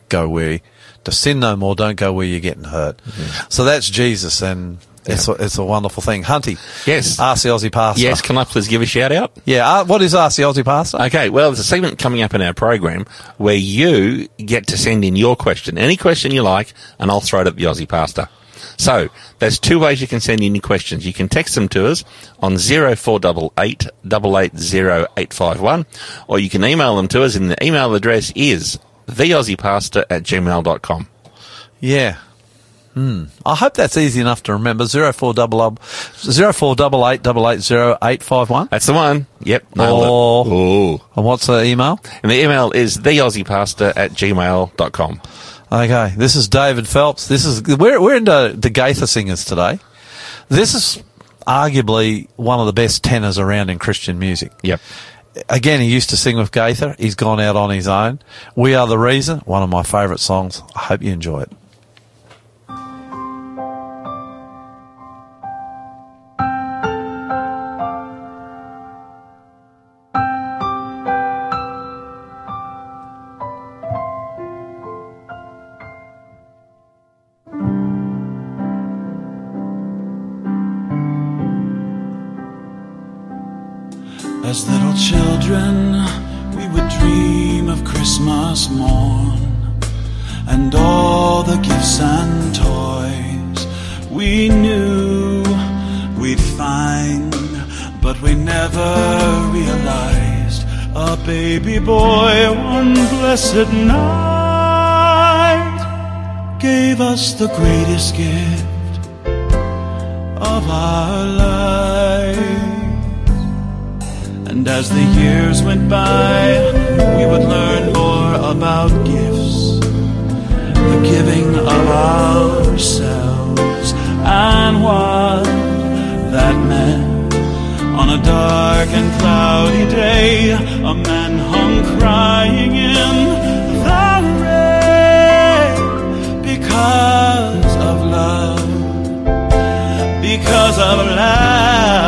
go where to sin no more. Don't go where you're getting hurt. Mm. So that's Jesus, and it's a, it's a wonderful thing. Hunty, Yes. the Aussie pastor. Yes, can I please give a shout out? yeah. Uh, what is the Aussie pastor? Okay, well, there's a segment coming up in our program where you get to send in your question, any question you like, and I'll throw it at the Aussie Pastor. So, there's two ways you can send in your questions. You can text them to us on 0488 880851, or you can email them to us, and the email address is theaussiepastor at gmail.com. Yeah. Hmm. I hope that's easy enough to remember. Zero four double up, zero four double eight double eight zero eight five one. That's the one. Yep. Oh. Ooh. And what's the email? And the email is theaussiepastor at gmail.com. Okay, this is David Phelps. This is we're we're into the Gaither singers today. This is arguably one of the best tenors around in Christian music. Yep. Again, he used to sing with Gaither. He's gone out on his own. We are the reason. One of my favourite songs. I hope you enjoy it. The greatest gift of our lives. And as the years went by, we would learn more about gifts, the giving of ourselves, and what that meant. On a dark and cloudy day, a man hung crying in the rain because of love.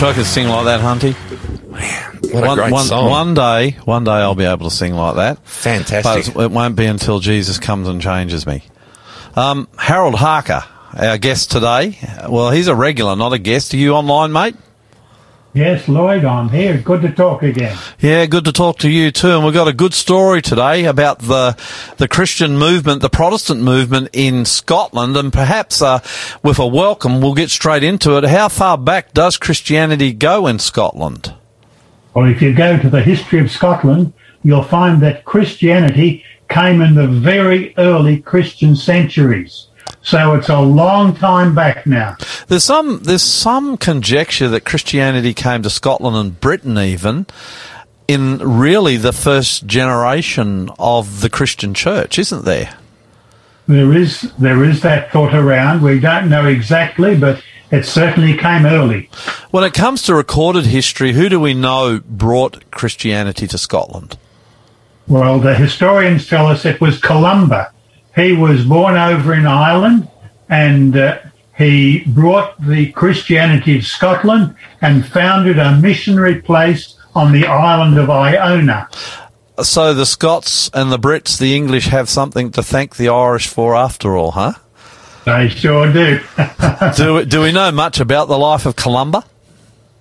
Could sing like that, Hunty. What a one, great one- song. one day, one day I'll be able to sing like that. Fantastic. But it won't be until Jesus comes and changes me. Um, Harold Harker, our guest today. Well, he's a regular, not a guest. Are you online, mate? Yes, Lloyd, I'm here. Good to talk again. Yeah, good to talk to you too. And we've got a good story today about the the Christian movement, the Protestant movement in Scotland, and perhaps uh, with a welcome, we'll get straight into it. How far back does Christianity go in Scotland? Well, if you go to the history of Scotland, you'll find that Christianity came in the very early Christian centuries. So it's a long time back now. There's some there's some conjecture that Christianity came to Scotland and Britain even in really the first generation of the Christian church, isn't there? There is there is that thought around. We don't know exactly, but it certainly came early. When it comes to recorded history, who do we know brought Christianity to Scotland? Well, the historians tell us it was Columba. He was born over in Ireland and uh, he brought the Christianity of Scotland and founded a missionary place on the island of Iona. So the Scots and the Brits, the English, have something to thank the Irish for after all, huh? They sure do. [laughs] do, do we know much about the life of Columba?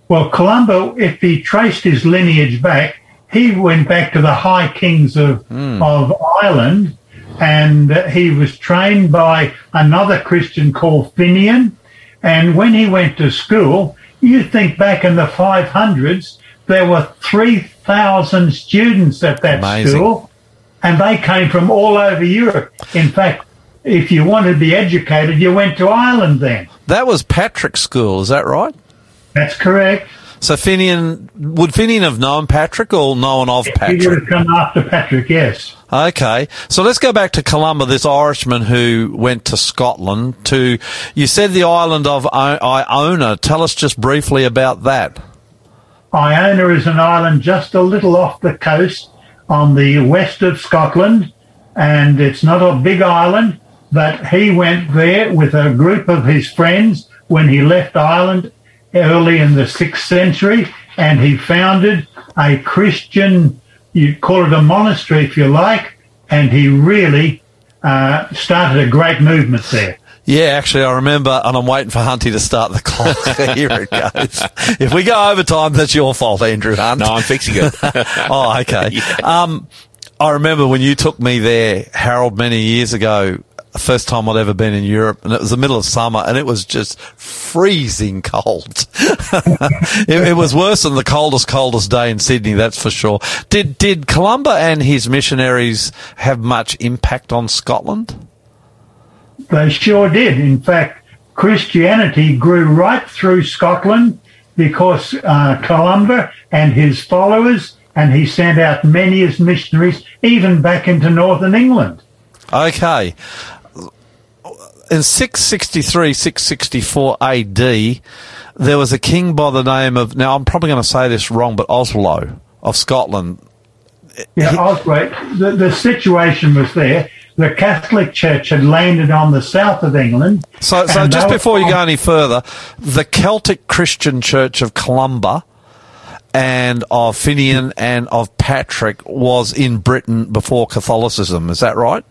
well, Columba, if he traced his lineage back, he went back to the High Kings of, of Ireland and he was trained by another Christian called Finian. And when he went to school, you think back in the 500s, there were 3,000 students at that Amazing. school and they came from all over Europe. In fact, if you wanted to be educated, you went to Ireland then. That was Patrick's school, is that right? That's correct. So Finian, would Finian have known Patrick or known of Patrick? He would have come after Patrick, yes. Okay, so let's go back to Columba, this Irishman who went to Scotland to, you said the island of Iona. Tell us just briefly about that. Iona is an island just a little off the coast on the west of Scotland, and it's not a big island, but he went there with a group of his friends when he left Ireland early in the sixth century, and he founded a Christian, you'd call it a monastery if you like, and he really uh, started a great movement there. Yeah, actually, I remember, and I'm waiting for Hunty to start the clock. [laughs] Here it goes. If we go over time, that's your fault, Andrew Hunt. no, I'm fixing it. [laughs] oh, okay. [laughs] Um, I remember when you took me there, Harold, many years ago. The first time I'd ever been in Europe, and it was the middle of summer, and it was just freezing cold. [laughs] it, it was worse than the coldest, coldest day in Sydney, that's for sure. Did did Columba and his missionaries have much impact on Scotland? They sure did. In fact, Christianity grew right through Scotland because uh, Columba and his followers, and he sent out many as missionaries, even back into northern England. Okay. In 663, 664 AD, there was a king by the name of, now I'm probably going to say this wrong, but Oslo of Scotland. Yeah, Oswald, the, the situation was there. The Catholic Church had landed on the south of England. So, so just before you go any further, the Celtic Christian Church of Columba and of Finian and of Patrick was in Britain before Catholicism. Is that right?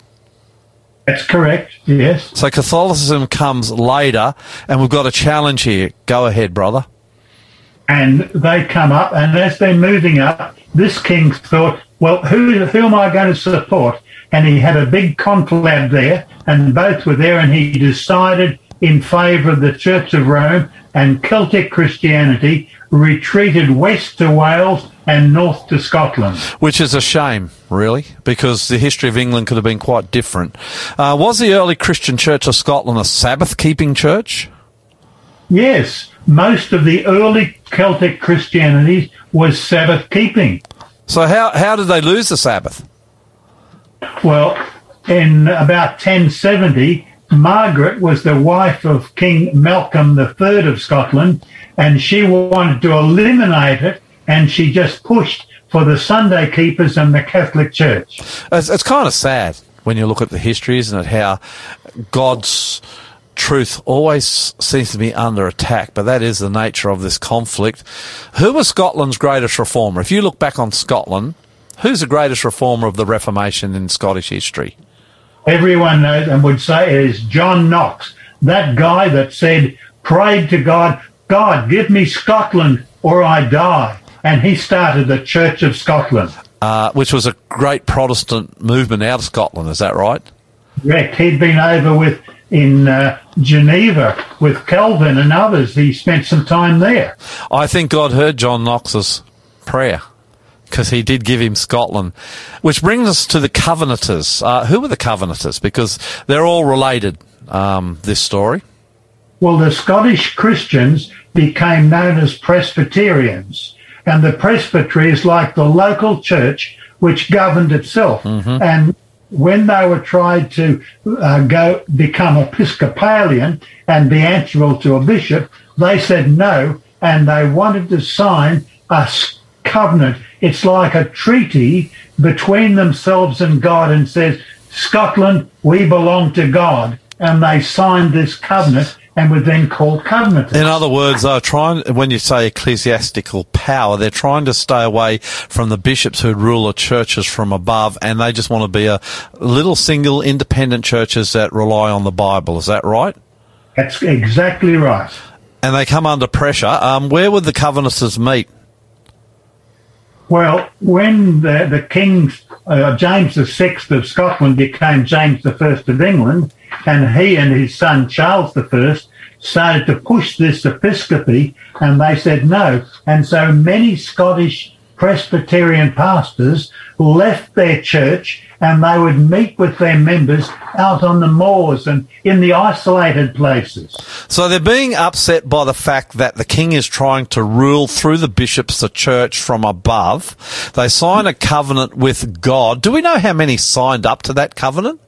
That's correct, yes. So Catholicism comes later, and we've got a challenge here. Go ahead, brother. and they come up, and as they're moving up, this king thought, well, who, who am I going to support? And he had a big conclave there, and both were there, and he decided in favour of the Church of Rome and Celtic Christianity retreated west to Wales and north to Scotland. Which is a shame, really, because the history of England could have been quite different. Uh, was the early Christian Church of Scotland a Sabbath keeping church? Yes, most of the early Celtic Christianity was Sabbath keeping. So, how, how did they lose the Sabbath? Well, in about 1070, Margaret was the wife of King Malcolm III of Scotland, and she wanted to eliminate it, and she just pushed for the Sunday keepers and the Catholic Church. It's, it's kind of sad when you look at the history, isn't it? How God's truth always seems to be under attack, but that is the nature of this conflict. Who was Scotland's greatest reformer? If you look back on Scotland, who's the greatest reformer of the Reformation in Scottish history? Everyone knows and would say it is John Knox, that guy that said, prayed to God, God, give me Scotland or I die. And he started the Church of Scotland. Uh, which was a great Protestant movement out of Scotland, is that right? Correct. He'd been over with in uh, Geneva with Calvin and others. He spent some time there. I think God heard John Knox's prayer because he did give him Scotland. Which brings us to the Covenanters. Uh, who were the Covenanters? Because they're all related, um, this story. Well, the Scottish Christians became known as Presbyterians. And the presbytery is like the local church which governed itself. And when they were tried to uh, go become Episcopalian and be answerable to a bishop, they said no, and they wanted to sign a covenant. It's like a treaty between themselves and God, and says, Scotland, we belong to God, and they signed this covenant and were then called covenanters. In other words, they're trying, when you say ecclesiastical power, they're trying to stay away from the bishops who rule the churches from above, and they just want to be a little single independent churches that rely on the Bible. Is that right? That's exactly right. And they come under pressure. Um, where would the Covenanters meet? Well, when the, the King uh, James VI of Scotland became James I of England, and he and his son Charles I started to push this episcopacy, and they said no. And so many Scottish Presbyterian pastors left their church and they would meet with their members out on the moors and in the isolated places. So they're being upset by the fact that the king is trying to rule through the bishops the church from above. They sign a covenant with God. Do we know how many signed up to that covenant?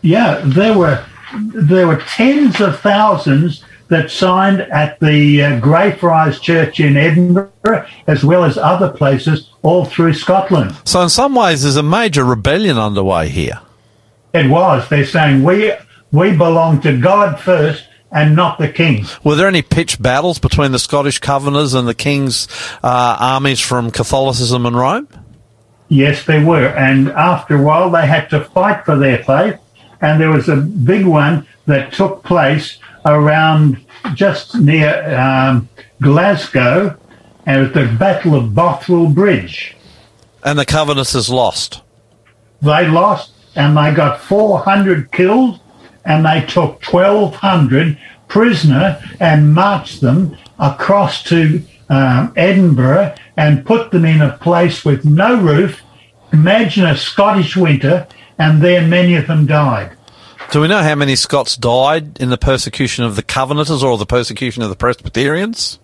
Yeah, there were there were tens of thousands that signed at the uh, Greyfriars Church in Edinburgh, as well as other places all through Scotland. So in some ways, there's a major rebellion underway here. It was. They're saying we we belong to God first and not the king. Were there any pitched battles between the Scottish Covenanters and the king's uh, armies from Catholicism and Rome? Yes, there were. And after a while, they had to fight for their faith. And there was a big one that took place around just near um, Glasgow at the Battle of Bothwell Bridge. And the Covenanters lost. They lost and they got 400 killed and they took 1,200 prisoner and marched them across to um, Edinburgh and put them in a place with no roof. Imagine a Scottish winter and there many of them died. Do we know how many Scots died in the persecution of the Covenanters or the persecution of the Presbyterians?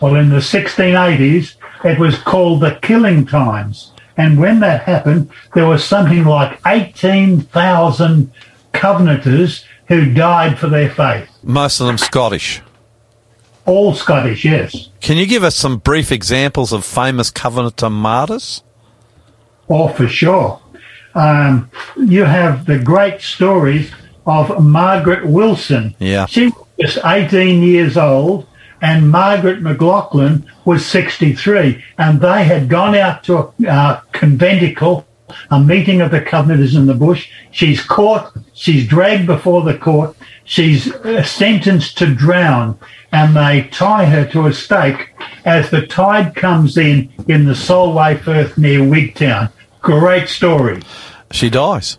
Well, in the 1680s, it was called the killing times. And when that happened, there was something like 18,000 Covenanters who died for their faith. Most of them Scottish. All Scottish, yes. Can you give us some brief examples of famous Covenanter martyrs? Oh, for sure. Um, you have the great stories of Margaret Wilson. Yeah. She was just 18 years old, and Margaret McLachlan was 63, and they had gone out to a uh, conventicle, a meeting of the Covenanters in the bush. She's caught, she's dragged before the court, she's uh, sentenced to drown, and they tie her to a stake as the tide comes in in the Solway Firth near Wigtown. Great story. She dies.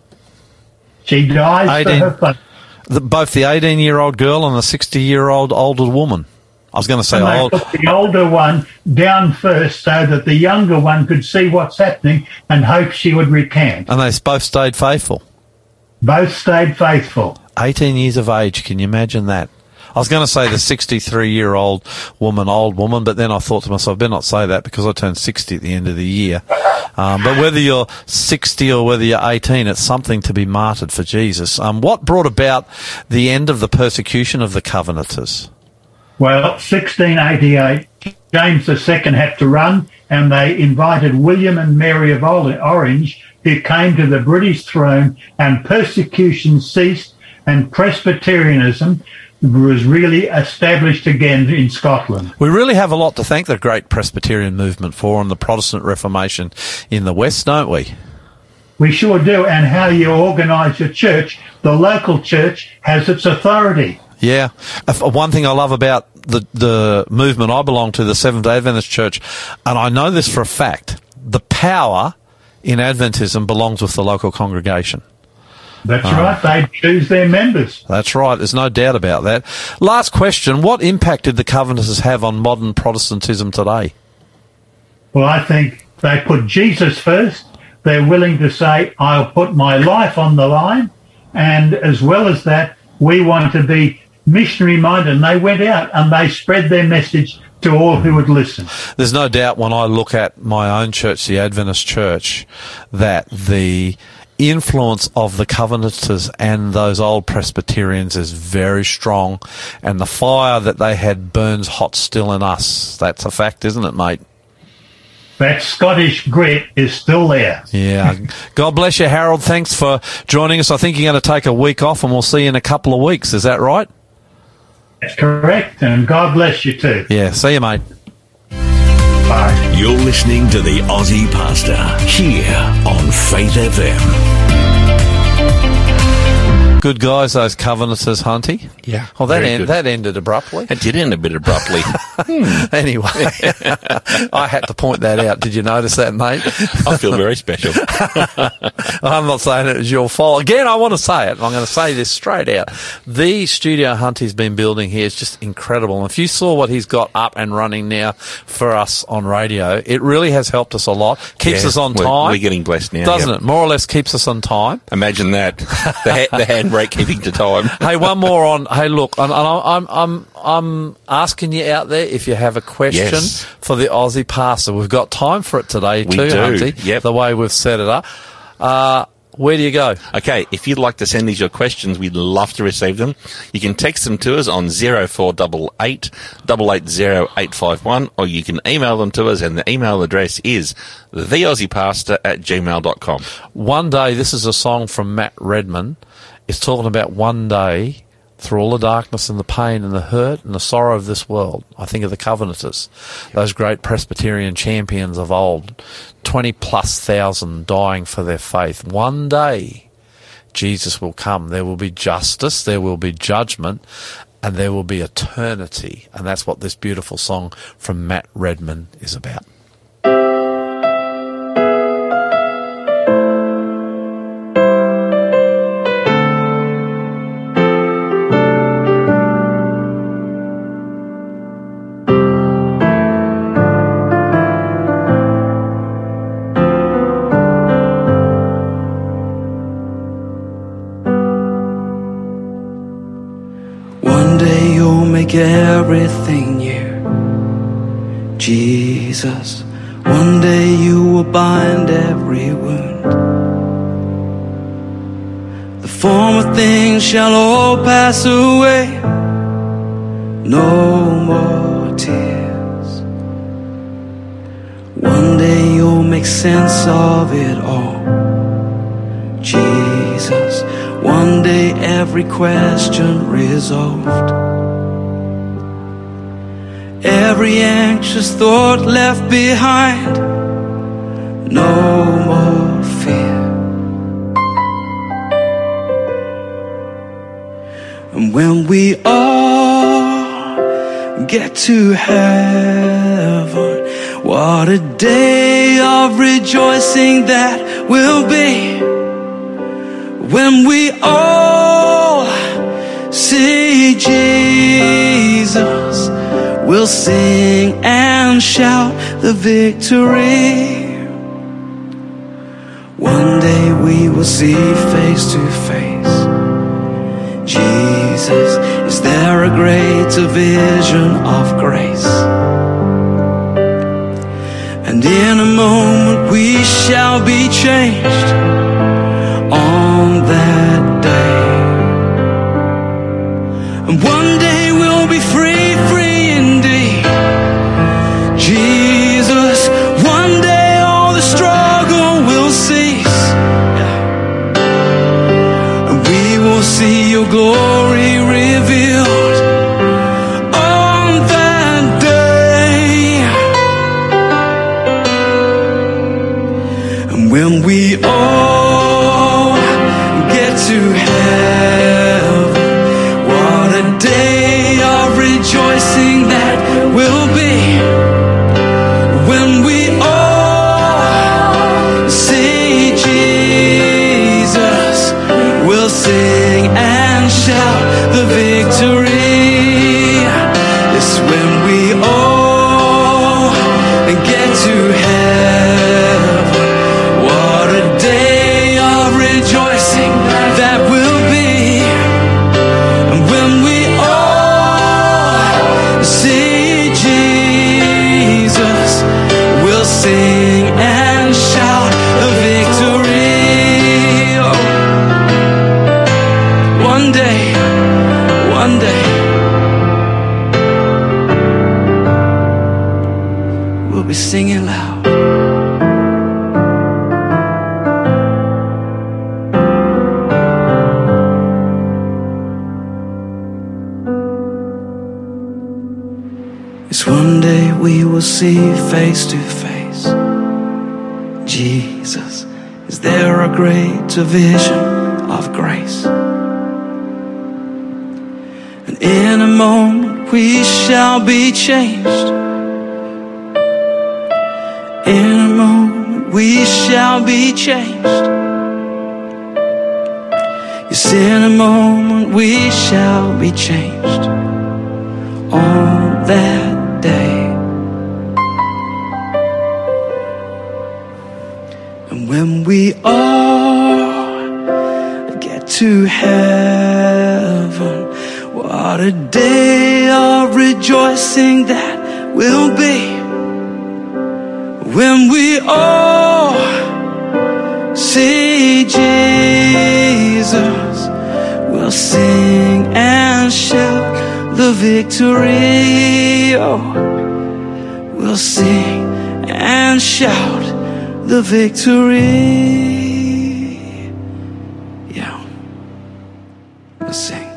She dies 18. for her faith. The, both the 18 year old girl and the 60 year old older woman. I was going to say old. put the older one down first so that the younger one could see what's happening and hope she would recant. And they both stayed faithful. Both stayed faithful. 18 years of age. Can you imagine that? I was going to say the 63 year old woman, old woman, but then I thought to myself, I better not say that because I turned 60 at the end of the year. Um, but whether you're 60 or whether you're 18, it's something to be martyred for Jesus. Um, what brought about the end of the persecution of the Covenanters? Well, 1688, James II had to run and they invited William and Mary of Orange who came to the British throne and persecution ceased and Presbyterianism was really established again in Scotland. We really have a lot to thank the great Presbyterian movement for and the Protestant Reformation in the West, don't we? We sure do. And how you organise your church, the local church has its authority. Yeah. Uh, one thing I love about the, the movement I belong to, the Seventh day Adventist Church, and I know this for a fact, the power in Adventism belongs with the local congregation. That's ah. right. They choose their members. That's right. There's no doubt about that. Last question. What impact did the Covenanters have on modern Protestantism today? Well, I think they put Jesus first. They're willing to say, I'll put my life on the line. And as well as that, we want to be missionary minded. And they went out and they spread their message to all who would listen. There's no doubt when I look at my own church, the Adventist church, that the influence of the Covenanters and those old Presbyterians is very strong, and the fire that they had burns hot still in us. That's a fact, isn't it, mate? That Scottish grit is still there. Yeah. [laughs] God bless you, Harold. Thanks for joining us. I think you're going to take a week off, and we'll see you in a couple of weeks. Is that right? That's correct. And God bless you too. Yeah. See you, mate. Bye. You're listening to the Aussie Pastor here on Faith FM. Good guys, those Covenanters, Hunty. Yeah, Well, that end, that ended abruptly. It did end a bit abruptly. [laughs] Hmm. anyway, [laughs] I had to point that out. Did you notice that, mate? I feel very special. [laughs] I'm not saying it was your fault. Again, I want to say it. I'm going to say this straight out. The studio Hunt he's been building here is just incredible. And if you saw what he's got up and running now for us on radio, it really has helped us a lot. Keeps Yeah, us on we're- time. we're getting blessed now, Doesn't yep. it? More or less keeps us on time. Imagine that. The, ha- the handbrake keeping to time. [laughs] hey, one more on. Hey, look, and, and I'm, I'm, I'm asking you out there if you have a question Yes. for the Aussie pastor. We've got time for it today We too, do, Hunty, yep. The way we've set it up. Uh, where do you go? Okay, if you'd like to send us your questions, we'd love to receive them. You can text them to us on 0488 880 851, or you can email them to us, and the email address is theaussiepastor at gmail.com. One day, this is a song from Matt Redman. It's talking about one day through all the darkness and the pain and the hurt and the sorrow of this world. I think of the Covenanters, those great Presbyterian champions of old, 20 plus thousand dying for their faith. One day, Jesus will come. There will be justice, there will be judgment, and there will be eternity. And that's what this beautiful song from Matt Redman is about. Everything new. Jesus, one day you will bind every wound. The former things shall all pass away. No more tears. One day you'll make sense of it all. Jesus, one day every question resolved. Every anxious thought left behind. No more fear. And when we all get to heaven, what a day of rejoicing that will be when we all see Jesus, we'll sing and shout the victory. One day we will see face to face. Jesus, is there a greater vision of grace? And in a moment we shall be changed on that day. And one day vision of grace? And in a moment we shall be changed. In a moment we shall be changed. Yes, in a moment we shall be changed victory. Yeah, we'll sing.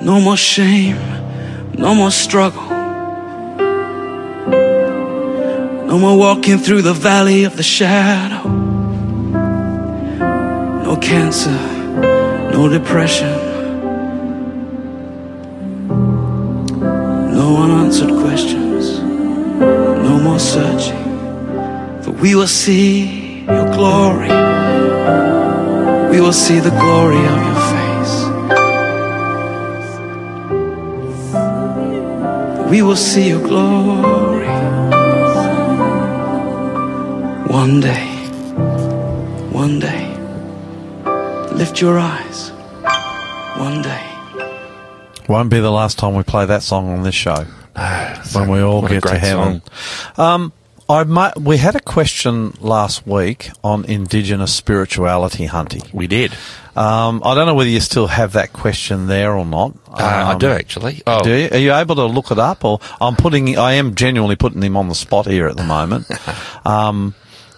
No more shame, no more struggle. No more walking through the valley of the shadow. No cancer, no depression, no unanswered questions, we will see your glory. We will see the glory of your face. We will see your glory. One day, one day. Lift your eyes. One day. Won't be the last time we play that song on this show. [sighs] when we all get to heaven. Um, I ma- we had a question last week on Indigenous spirituality, Hunty. We did. Um, I don't know whether you still have that question there or not. Uh, I Um, do actually. Oh, Do you? Are you able to look it up, or I'm putting? I am genuinely putting him on the spot here at the moment. [laughs] um,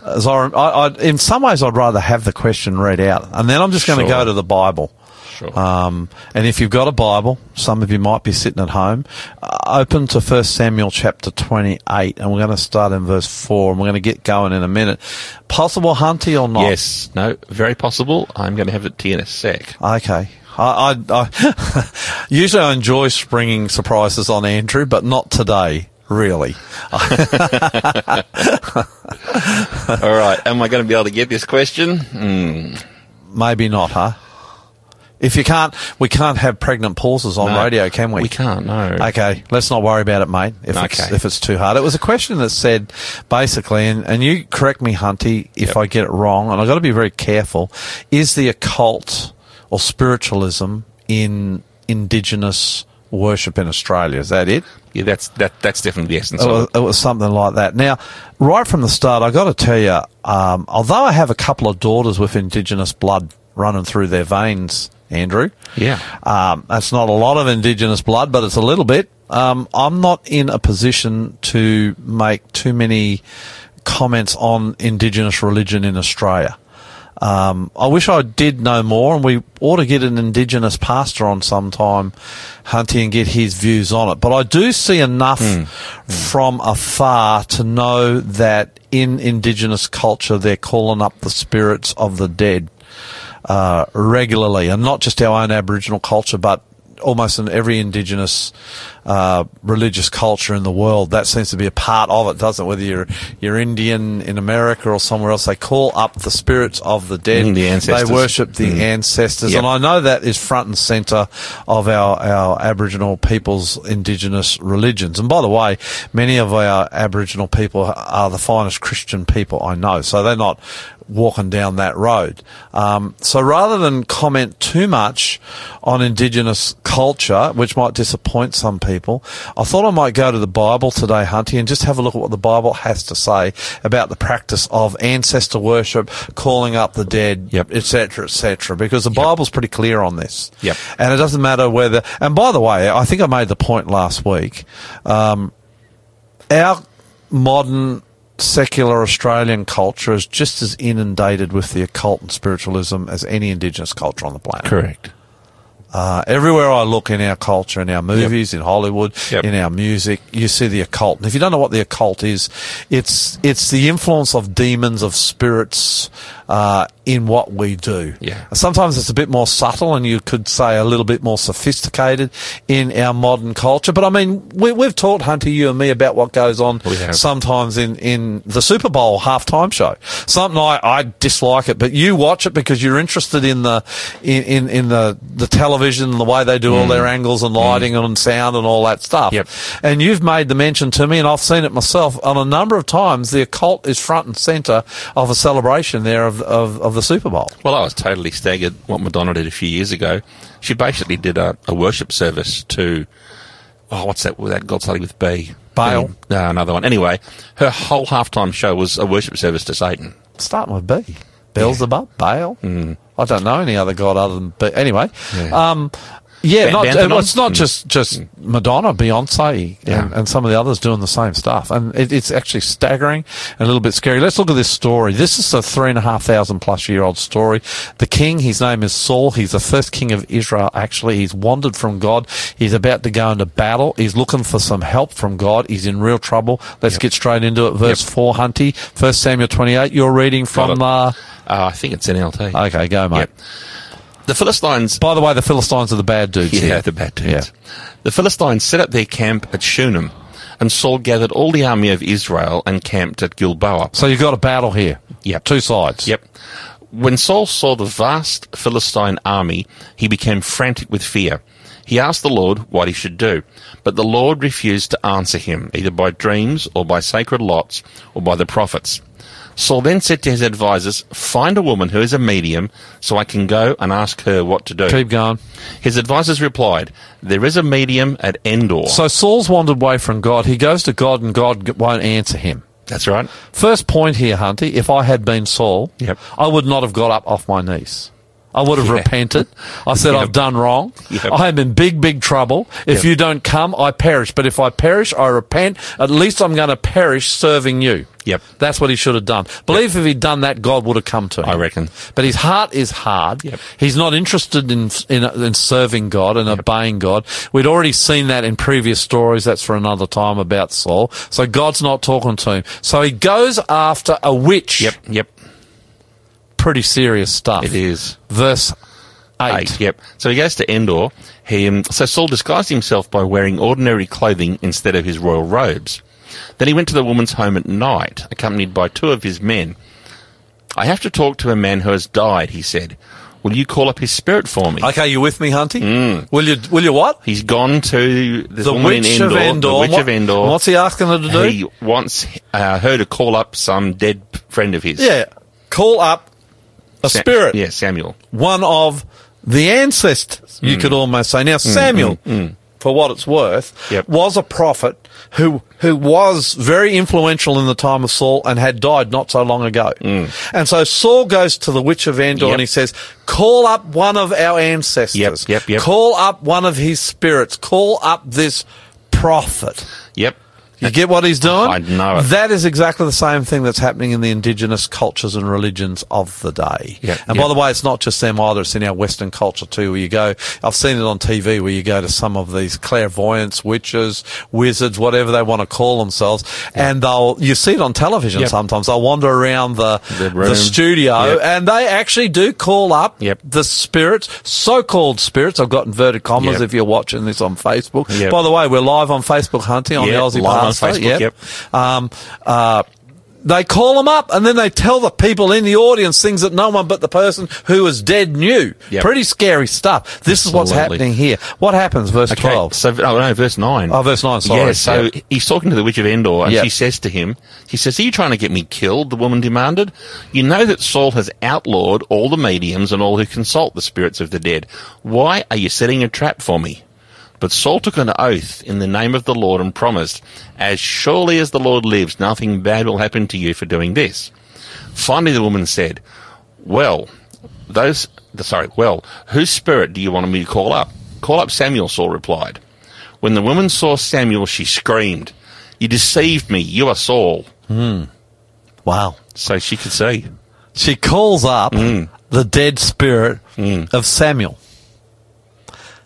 as I, I, I, in some ways, I'd rather have the question read out, and then I'm just going to Sure. go to the Bible. Sure. Um, and if you've got a Bible, some of you might be sitting at home, uh, open to 1 Samuel chapter 28, and we're going to start in verse 4, and we're going to get going in a minute. Possible, Hunty, or not? yes. No. Very possible. I'm going to have it to you in a sec. Okay. I, I, I [laughs] usually I enjoy springing surprises on Andrew, but not today, really. [laughs] All right. Am I going to be able to get this question? Hmm. Maybe not, huh? If you can't, we can't have pregnant pauses on No. radio, can we? We can't. No. Okay, let's not worry about it, mate. If it's if it's too hard, it was a question that said basically, and, and you correct me, Hunty, if Yep. I get it wrong, and I've got to be very careful. Is the occult or spiritualism in Indigenous worship in Australia? Is that it? Yeah, that's that. That's definitely the essence It of was, it. it was something like that. Now, right from the start, I've got to tell you, um, although I have a couple of daughters with Indigenous blood running through their veins, Andrew. Yeah. Um, that's not a lot of Indigenous blood, but it's a little bit. Um, I'm not in a position to make too many comments on Indigenous religion in Australia. Um, I wish I did know more, and we ought to get an Indigenous pastor on sometime, Hunty, and get his views on it. But I do see enough from afar to know that in Indigenous culture they're calling up the spirits of the dead uh, regularly, and not just our own Aboriginal culture, but almost in every Indigenous uh, religious culture in the world. That seems to be a part of it, doesn't it? Whether you're you're Indian in America or somewhere else, they call up the spirits of the dead. Mm, the ancestors. They worship the ancestors, Yep. and I know that is front and centre of our our Aboriginal people's Indigenous religions. And by the way, many of our Aboriginal people are the finest Christian people I know, so they're not walking down that road. Um, so rather than comment too much on Indigenous culture, which might disappoint some people, I thought I might go to the Bible today, Hunty, and just have a look at what the Bible has to say about the practice of ancestor worship, calling up the dead, Yep. etc., etc. Because the Bible's pretty clear on this. Yep. And it doesn't matter whether. And by the way, I think I made the point last week. Um, our modern secular Australian culture is just as inundated with the occult and spiritualism as any Indigenous culture on the planet. Correct. Uh, everywhere I look in our culture, in our movies, in Hollywood, Yep. in our music, you see the occult. And if you don't know what the occult is, it's it's the influence of demons, of spirits, uh, in what we do. Yeah. Sometimes it's a bit more subtle, and you could say a little bit more sophisticated in our modern culture. But I mean, we, we've taught Hunty, you and me, about what goes on sometimes in, in the Super Bowl halftime show. Something I, I dislike it, but you watch it because you're interested in the in, in, in the, the television and the way they do all their angles and lighting and sound and all that stuff. Mm. Yep. And you've made the mention to me, and I've seen it myself on a number of times. The occult is front and centre of a celebration there of, of, of the Super Bowl. Well, I was totally staggered what Madonna did a few years ago. She basically did a, a worship service to, oh, what's that? That God starting with B. Baal. No, another one. Anyway, her whole halftime show was a worship service to Satan. Starting with B. Beelzebub, Baal. Mm. I don't know any other god other than B. Anyway, Yeah. um, yeah, not, Bantanon? uh, it's not just just Madonna, Beyonce, and, Yeah. and some of the others doing the same stuff, and it, it's actually staggering and a little bit scary. Let's look at this story. This is a three and a half thousand plus year old story. The king, his name is Saul. He's the first king of Israel. Actually, he's wandered from God. He's about to go into battle. He's looking for some help from God. He's in real trouble. Let's get straight into it. Verse Yep. four, Hunty, First Samuel twenty eight. You're reading from. Uh, Uh, I think it's NLT. okay, go, mate. Yep. The Philistines By the way, the Philistines are the bad dudes. Yeah, here. the bad dudes. The Philistines set up their camp at Shunem, and Saul gathered all the army of Israel and camped at Gilboa. So you've got a battle here. Yep. Two sides. Yep. When Saul saw the vast Philistine army, he became frantic with fear. He asked the Lord what he should do, but the Lord refused to answer him, either by dreams or by sacred lots or by the prophets. Saul then said to his advisers, Find a woman who is a medium so I can go and ask her what to do. Keep going. His advisers replied, There is a medium at Endor. So Saul's wandered away from God. He goes to God and God won't answer him. That's right. First point here, Hunty, if I had been Saul, Yep. I would not have got up off my knees. I would have Yeah. repented. I said, Yep. I've done wrong. Yep. I am in big, big trouble. If Yep. you don't come, I perish. But if I perish, I repent. At least I'm going to perish serving you. Yep. That's what he should have done. Believe if he'd done that, God would have come to him. I reckon. But his heart is hard. Yep. He's not interested in, in in serving God and obeying God. We'd already seen that in previous stories. That's for another time about Saul. So God's not talking to him. So he goes after a witch. Yep, yep, Pretty serious stuff. it is. Verse eight. Eight, yep. So he goes to Endor. He, um, so Saul disguised himself by wearing ordinary clothing instead of his royal robes. Then he went to the woman's home at night, accompanied by two of his men. I have to talk to a man who has died, he said. Will you call up his spirit for me? Okay, you with me, Hunty? Mm. Will you? Will you what? He's gone to this The woman in witch Endor, of Endor. The witch What- of Endor. What's he asking her to do? He wants uh, her to call up some dead friend of his. yeah, call up a Sa- spirit. Yeah, Samuel. one of the ancestors, you mm. could almost say. Now, mm, Samuel, mm, for what it's worth, Yep. was a prophet who who was very influential in the time of Saul and had died not so long ago. And so Saul goes to the witch of Endor Yep. and he says, "Call up one of our ancestors. Yep, yep, yep. Call up one of his spirits. Call up this prophet." Yep. You get what he's doing? I know it. That is exactly the same thing that's happening in the indigenous cultures and religions of the day. Yep, and yep. by the way, it's not just them either. It's in our Western culture too, where you go, I've seen it on TV where you go to some of these clairvoyants, witches, wizards, whatever they want to call themselves, and they'll, you see it on television Yep. sometimes. They'll wander around the, The the, studio Yep. and they actually do call up Yep. the spirits, so-called spirits. I've got inverted commas Yep. if you're watching this on Facebook. Yep. By the way, we're live on Facebook hunting on Yep, the Aussie on Facebook, yep. Um, uh, they call them up and then they tell the people in the audience things that no one but the person who is dead knew. Yep. Pretty scary stuff. This is what's happening here. What happens, verse Okay, 12? so oh no, verse nine. Oh, verse 9, sorry. Yeah, so Yep. he's talking to the witch of Endor, and Yep. she says to him, "She says, are you trying to get me killed?" The woman demanded. "You know that Saul has outlawed all the mediums and all who consult the spirits of the dead. Why are you setting a trap for me?" But Saul took an oath in the name of the Lord and promised, "As surely as the Lord lives, nothing bad will happen to you for doing this." Finally, the woman said, "Well, those the, sorry, well, whose spirit do you want me to call up?" Call up Samuel, Saul replied. When the woman saw Samuel, she screamed, You deceived me, you are Saul. Wow. So she could see. She calls up Mm. the dead spirit of Samuel.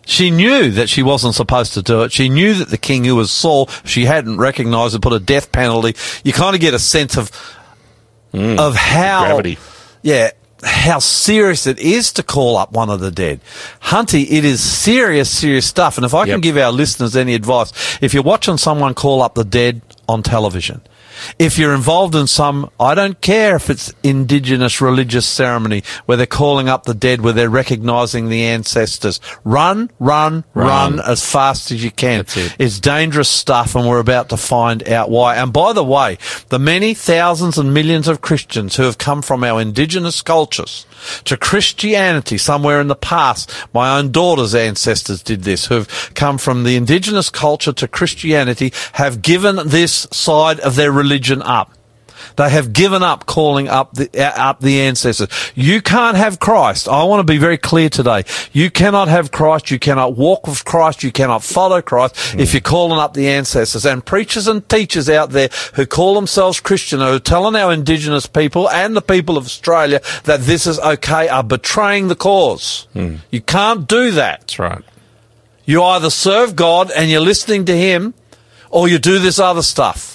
She knew that she wasn't supposed to do it. She knew that the king, who was Saul, she hadn't recognized and put a death penalty. You kind of get a sense of of how Mm. Gravity. yeah, how serious it is to call up one of the dead. Hunty, it is serious, serious stuff. And if I can give our listeners any advice, if you're watching someone call up the dead on television, if you're involved in some, I don't care if it's indigenous religious ceremony where they're calling up the dead, where they're recognizing the ancestors, run, run, run, Run. as fast as you can. It. It's dangerous stuff, and we're about to find out why. And by the way, the many thousands and millions of Christians who have come from our indigenous cultures to Christianity somewhere in the past, my own daughter's ancestors did this, who have come from the indigenous culture to Christianity, have given this side of their religion up. They have given up calling up the uh, up the ancestors. You can't have Christ. I want to be very clear today. You cannot have Christ. You cannot walk with Christ. You cannot follow Christ if you're calling up the ancestors. And preachers and teachers out there who call themselves Christian who are telling our indigenous people and the people of Australia that this is okay are betraying the cause. You can't do that. That's right. You either serve God and you're listening to Him, or you do this other stuff.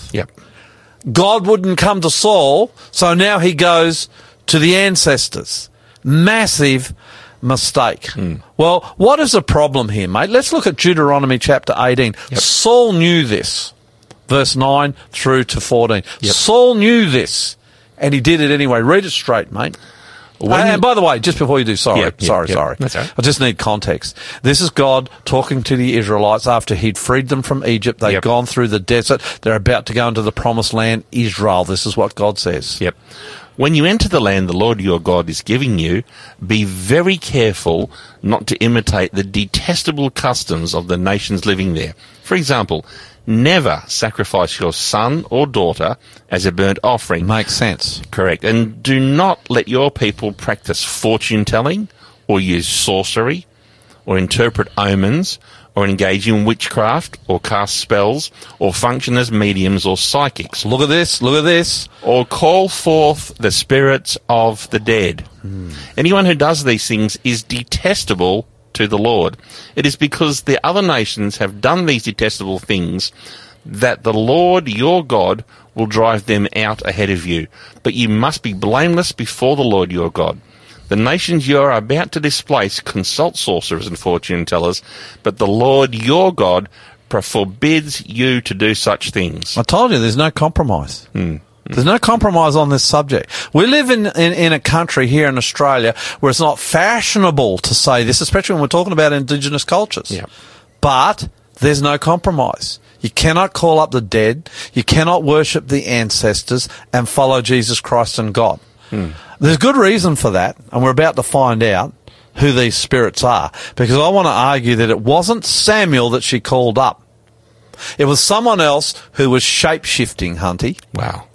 Yep. God wouldn't come to Saul, so now he goes to the ancestors. Massive mistake. Hmm. Well, what is the problem here, mate? Let's look at Deuteronomy chapter 18. Saul knew this. Verse 9 through to 14. Saul knew this, and he did it anyway. Read it straight, mate. When- uh, and by the way, just before you do, sorry, yep, sorry, yep. sorry. All right. I just need context. This is God talking to the Israelites after he'd freed them from Egypt. They'd Yep. gone through the desert. They're about to go into the promised land, Israel. This is what God says. Yep. When you enter the land the Lord your God is giving you, be very careful not to imitate the detestable customs of the nations living there. For example, never sacrifice your son or daughter as a burnt offering. Makes sense. Correct. And do not let your people practice fortune telling or use sorcery or interpret omens or engage in witchcraft or cast spells or function as mediums or psychics Look at this. Look at this. or call forth the spirits of the dead. Hmm. Anyone who does these things is detestable to the Lord. It is because the other nations have done these detestable things that the Lord your God will drive them out ahead of you. But you must be blameless before the Lord your God. The nations you are about to displace consult sorcerers and fortune tellers, but the Lord your God forbids you to do such things. I told you there's no compromise. Hmm. There's no compromise on this subject. We live in, in, in a country here in Australia where it's not fashionable to say this, especially when we're talking about indigenous cultures. Yeah. But there's no compromise. You cannot call up the dead. You cannot worship the ancestors and follow Jesus Christ and God. Hmm. There's good reason for that, and we're about to find out who these spirits are because I want to argue that it wasn't Samuel that she called up. It was someone else who was shape shifting, Hunty. Wow.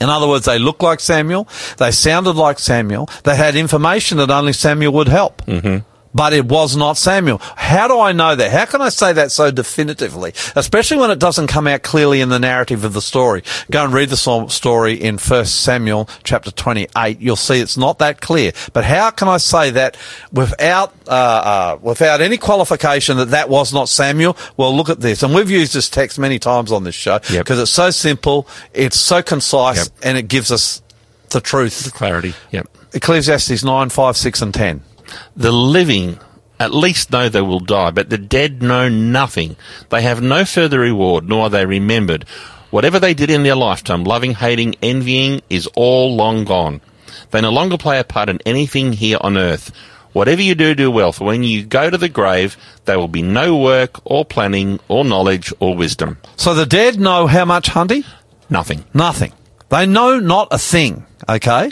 In other words, they looked like Samuel, they sounded like Samuel, they had information that only Samuel would help. Mm-hmm. But it was not Samuel. How do I know that? How can I say that so definitively? Especially when it doesn't come out clearly in the narrative of the story. Go and read the story in 1 Samuel chapter 28. You'll see it's not that clear. But how can I say that without, uh, uh, without any qualification that that was not Samuel? Well, look at this. And we've used this text many times on this show because Yep. it's so simple, it's so concise, Yep. and it gives us the truth. The clarity. Yep. Ecclesiastes 9, 5, 6, and 10. The living at least know they will die, but the dead know nothing. They have no further reward, nor are they remembered. Whatever they did in their lifetime, loving, hating, envying, is all long gone. They no longer play a part in anything here on earth. Whatever you do, do well, for when you go to the grave, there will be no work, or planning, or knowledge, or wisdom. So the dead know how much, Hunty? Nothing. Nothing. They know not a thing, okay?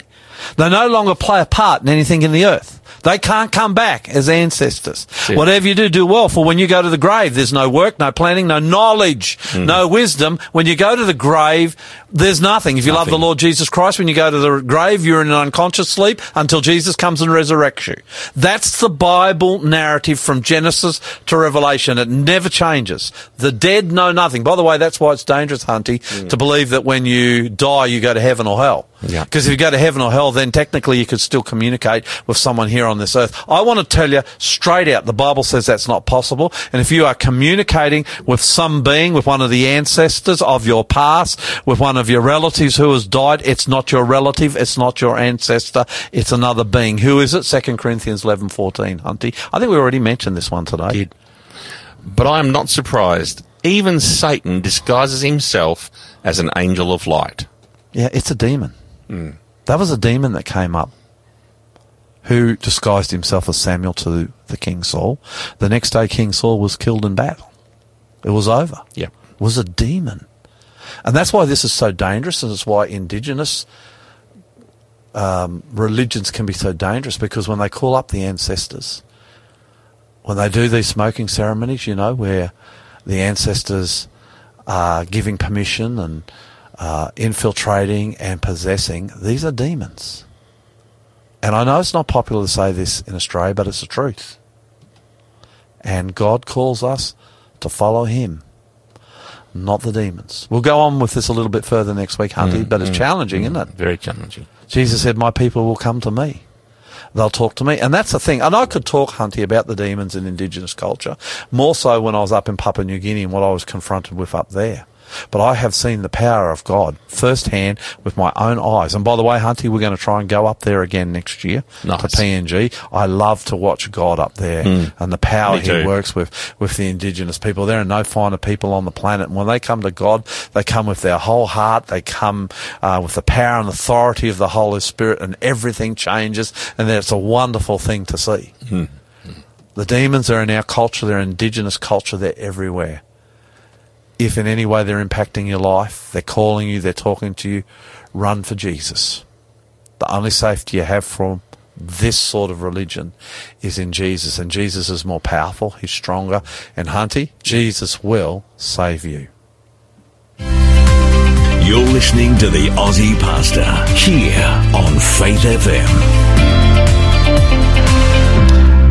They no longer play a part in anything in the earth. They can't come back as ancestors. it. Whatever you do, do well. For when you go to the grave, there's no work, no planning, no knowledge, Hmm. no wisdom. When you go to the grave, there's nothing. If you love the Lord Jesus Christ, when you go to the grave, you're in an unconscious sleep until Jesus comes and resurrects you. That's the Bible narrative from Genesis to Revelation. It never changes. The dead know nothing. By the way, that's why it's dangerous, Hunty, to believe that when you die, you go to heaven or hell. Yeah. Because if you go to heaven or hell, then technically you could still communicate with someone here on this earth. I want to tell you straight out, the Bible says that's not possible. And if you are communicating with some being, with one of the ancestors of your past, with one of your relatives who has died, it's not your relative, it's not your ancestor, it's another being. Who is it? 2 Corinthians 11, 14, Hunty. I think we already mentioned this one today. Did. But I am not surprised. Even Satan disguises himself as an angel of light. Yeah, it's a demon. That was a demon that came up who disguised himself as Samuel to the King Saul. The next day, King Saul was killed in battle. It was over. Yep. It was a demon. And that's why this is so dangerous, and it's why indigenous um, religions can be so dangerous because when they call up the ancestors, when they do these smoking ceremonies, you know, where the ancestors are giving permission and uh, infiltrating and possessing, these are demons. And I know it's not popular to say this in Australia, but it's the truth. And God calls us to follow Him, not the demons. We'll go on with this a little bit further next week, Hunty, mm, but it's mm, challenging, isn't mm, it? Very challenging. Jesus said, My people will come to me. They'll talk to me. And that's the thing. And I could talk, Hunty, about the demons in indigenous culture, more so when I was up in Papua New Guinea and what I was confronted with up there. But I have seen the power of God firsthand with my own eyes. And by the way, Hunty, we're going to try and go up there again next year Nice. to PNG. I love to watch God up there and the power He works with, with the indigenous people. There are no finer people on the planet. And when they come to God, they come with their whole heart. They come uh, with the power and authority of the Holy Spirit, and everything changes. And it's a wonderful thing to see. The demons are in our culture. They're indigenous culture. They're everywhere. If in any way they're impacting your life, they're calling you, they're talking to you, run for Jesus. The only safety you have from this sort of religion is in Jesus, and Jesus is more powerful, he's stronger. And Hunty, Jesus will save you. You're listening to the Aussie Pastor here on Faith FM.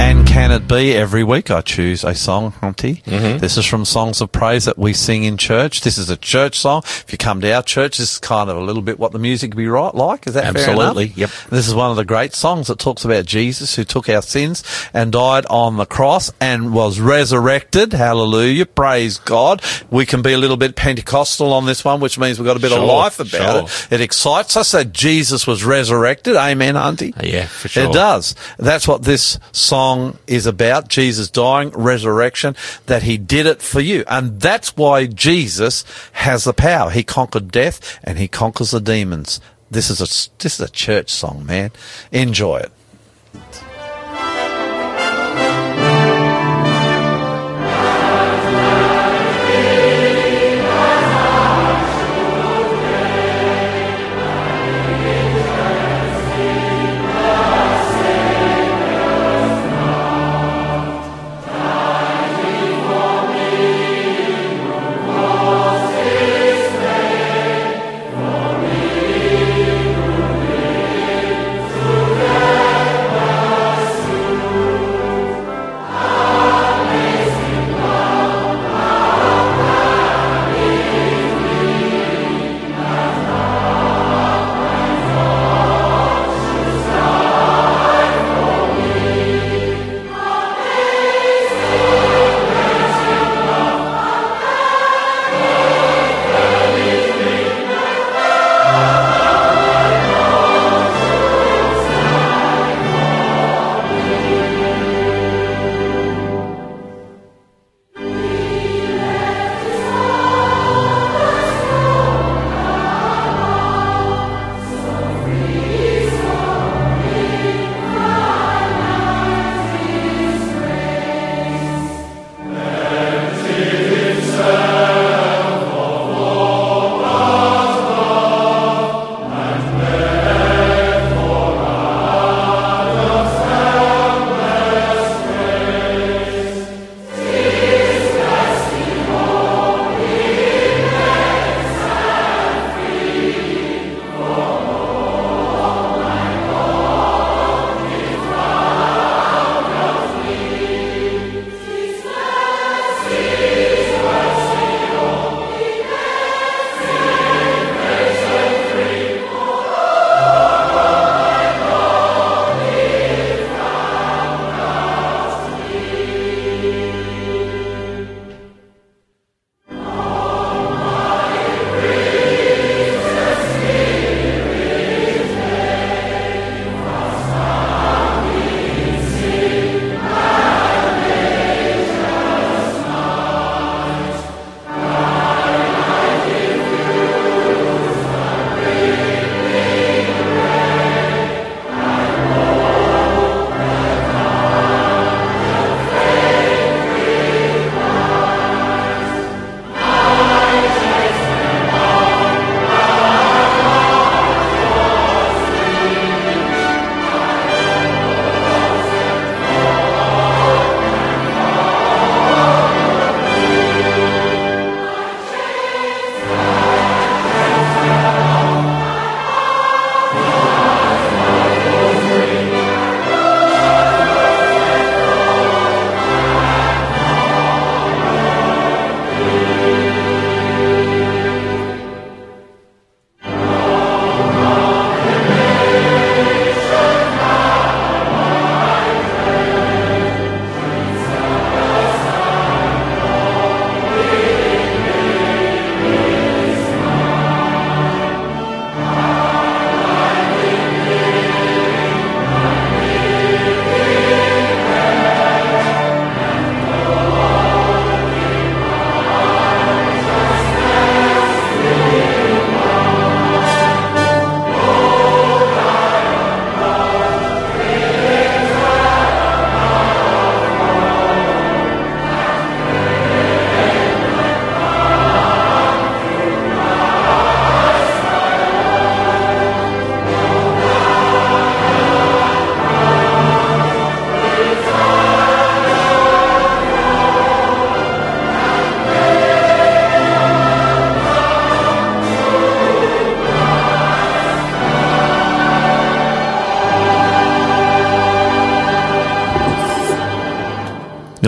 And can it be every week I choose a song, Hunty? Mm-hmm. This is from Songs of Praise that we sing in church. This is a church song. If you come to our church, this is kind of a little bit what the music would be right like. Is that? Absolutely, yep. This is one of the great songs that talks about Jesus who took our sins and died on the cross and was resurrected. Hallelujah. Praise God. We can be a little bit Pentecostal on this one, which means we've got a bit of life about sure. it. It excites us that Jesus was resurrected. Amen, Hunty? Yeah, for sure. It does. That's what this song is about. Jesus dying, resurrection, that he did it for you. And that's why Jesus has the power. He conquered death and he conquers the demons. This is a, this is a church song, man. Enjoy it.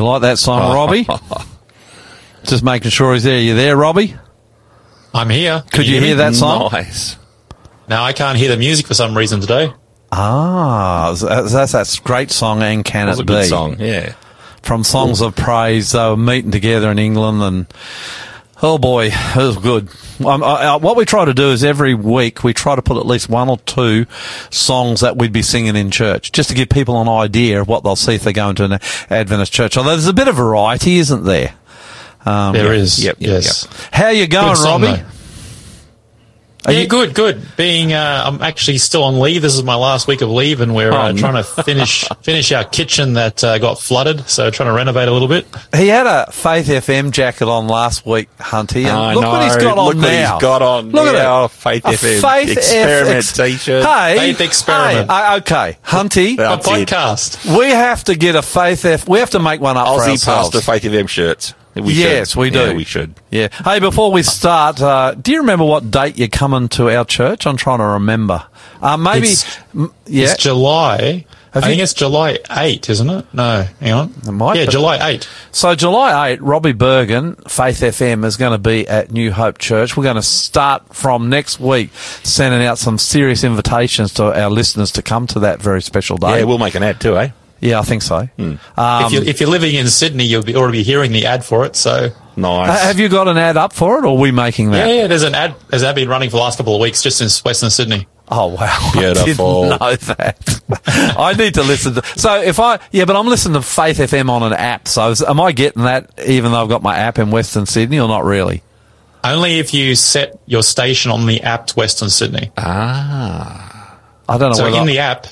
Like that song, [laughs] Robbie? Just making sure he's there. You there, Robbie? I'm here. Can Could you hear that song? Nice. No, I can't hear the music for some reason today. Ah, that's, that's that great song, and can That was it a good be? song. Yeah. From Songs of Praise, they were meeting together in England, and oh boy, it was good. Um, I, I, what we try to do is every week we try to put at least one or two songs that we'd be singing in church, just to give people an idea of what they'll see if they go into an Adventist church. Although there's a bit of variety, isn't there? Um, There is. Yep, yep, yes. How you going, song, Robbie? though. Are yeah, you- good, good. Being, uh, I'm actually still on leave. This is my last week of leave, and we're uh, Oh, no. trying to finish [laughs] finish our kitchen that uh, got flooded. So trying to renovate a little bit. He had a Faith FM jacket on last week, Hunty. And I look what he's got on Look what now. he's got on Look at it. Faith A FM Faith experiment F- t-shirt. Hey, Faith experiment. Hey, uh, okay, Hunty. A podcast. we have to get a Faith F. We have to make one up for Aussie ourselves. Pastor Faith FM shirts. We yes, should. we do. Yeah, we should. Yeah. Hey, before we start, uh, do you remember what date you're coming to our church? I'm trying to remember. Uh, maybe. It's- m- yeah. It's July. Have I you- think it's July 8, isn't it? No, hang on. It might yeah, be. July 8. So July 8, Robbie Bergen, Faith FM, is going to be at New Hope Church. We're going to start from next week sending out some serious invitations to our listeners to come to that very special day. Yeah, we'll make an ad too, eh? Yeah, I think so. Um, if, you're, if you're living in Sydney, you'll be already be hearing the ad for it. So Nice. have you got an ad up for it, or are we making that? yeah, yeah. There's an ad. Has that been running for the last couple of weeks just in Western Sydney. Oh wow! Beautiful. [laughs] I didn't know that. [laughs] I need to listen to. So if I yeah, but I'm listening to Faith FM on an app. So is, am I getting that even though I've got my app in Western Sydney, or not really? Only if you set your station on the app to Western Sydney. ah. I don't know. So whether in the app,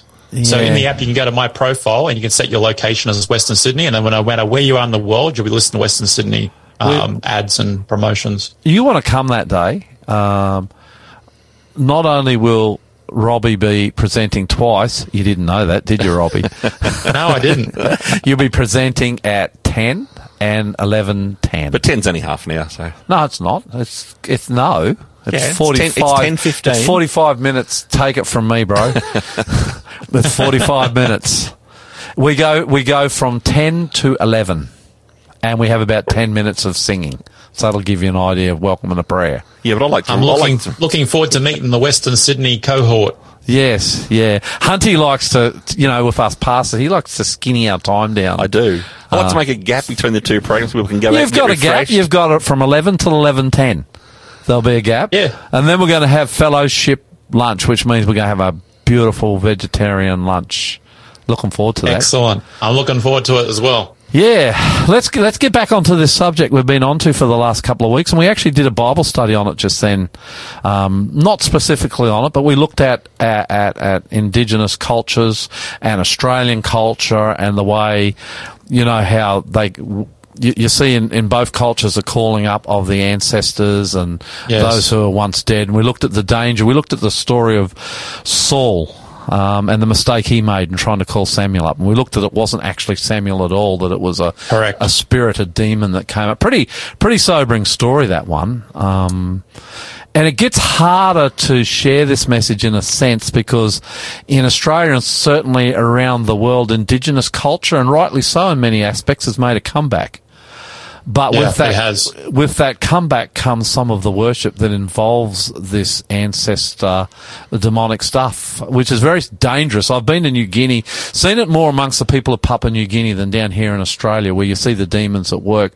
so in the app, you can go to my profile and you can set your location as Western Sydney, and then when no matter where you are in the world, you'll be listening to Western Sydney um, ads and promotions. you want to come that day, um, not only will Robbie be presenting twice, you didn't know that, did you, Robbie? [laughs] No, I didn't. You'll be presenting at 10 and 11.10. But 10's only half an hour, so. no, it's not. It's, it's no. It's Yeah, it's 45. 10 it's 10, 15. it's 45 minutes. Take it from me, bro. [laughs] it's 45 minutes. We go, we go from 10 to 11 and we have about 10 minutes of singing. So that'll give you an idea of welcome and a prayer. Yeah, but I like to. I'm looking like to looking forward to meeting the Western Sydney cohort. Yes, yeah. Hunty likes to, you know, with us pastors, he likes to skinny our time down. I do. I like to uh, make a gap between the two programs so people can go back You've and got get a gap. You've got it from 11 till 11.10. There'll be a gap. Yeah. And then we're going to have fellowship lunch, which means we're going to have a beautiful vegetarian lunch. Looking forward to that. Excellent. I'm looking forward to it as well. Yeah, let's get, let's get back onto this subject we've been onto for the last couple of weeks, and we actually did a Bible study on it just then. Um, not specifically on it, but we looked at, at at at Indigenous cultures and Australian culture and the way, you know, how they. You, you see in, in both cultures the calling up of the ancestors and Yes. those who are once dead. And we looked at the danger. We looked at the story of Saul um, and the mistake he made in trying to call Samuel up. And we looked at it wasn't actually Samuel at all; that it was a Correct. a spirited demon that came up. Pretty pretty sobering story that one. Um, and it gets harder to share this message in a sense because in Australia and certainly around the world, Indigenous culture, and rightly so in many aspects, has made a comeback. But Yeah, with that, with that comeback comes some of the worship that involves this ancestor demonic stuff, which is very dangerous. I've been to New Guinea, seen it more amongst the people of Papua New Guinea than down here in Australia, where you see the demons at work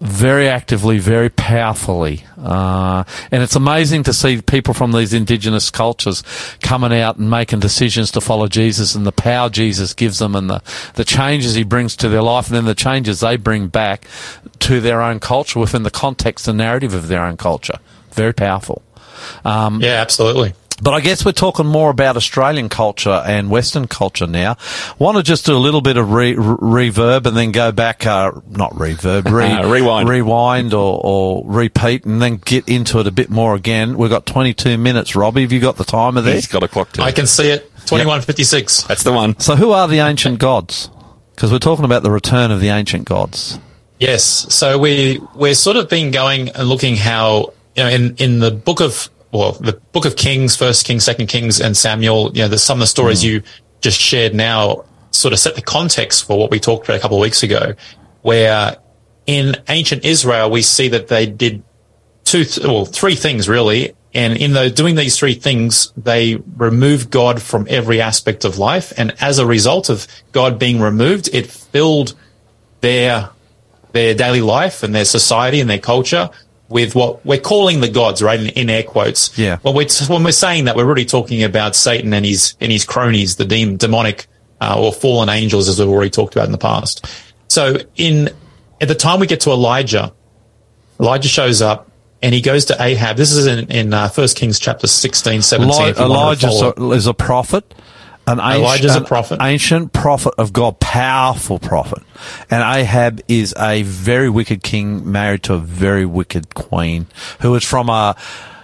very actively, very powerfully. Uh, and it's amazing to see people from these indigenous cultures coming out and making decisions to follow Jesus and the power Jesus gives them and the, the changes he brings to their life and then the changes they bring back to their own culture within the context and narrative of their own culture. Very powerful. Um, Yeah, absolutely. But I guess we're talking more about Australian culture and Western culture now. Want to just do a little bit of re- re- reverb and then go back, uh, not reverb, [laughs] re- Rewind. rewind or, or repeat and then get into it a bit more again. We've got 22 minutes. Robbie, have you got the timer there? He's got a clock too. I can see it. 2156. That's the one. So who are the ancient gods? Because we're talking about the return of the ancient gods. Yes. So we we're sort of been going and looking how you know in in the book of well the book of Kings, First Kings, Second Kings, and Samuel. You know, there's some of the stories hmm. you just shared now sort of set the context for what we talked about a couple of weeks ago. where in ancient Israel we see that they did two, th- well, three things really. And in the, doing these three things, they removed God from every aspect of life. And as a result of God being removed, it filled their, their daily life and their society and their culture with what we're calling the gods, right? In, in air quotes. Yeah. When we're, when we're saying that, we're really talking about Satan and his, and his cronies, the dem- demonic, uh, or fallen angels, as we've already talked about in the past. So in, at the time we get to Elijah, Elijah shows up and he goes to Ahab. This is in, in uh, 1 Kings chapter 16, 17. Eli- if you want to Elijah is a prophet. An ancient, Elijah's a prophet. ancient prophet of God, powerful prophet. And Ahab is a very wicked king married to a very wicked queen who is from a,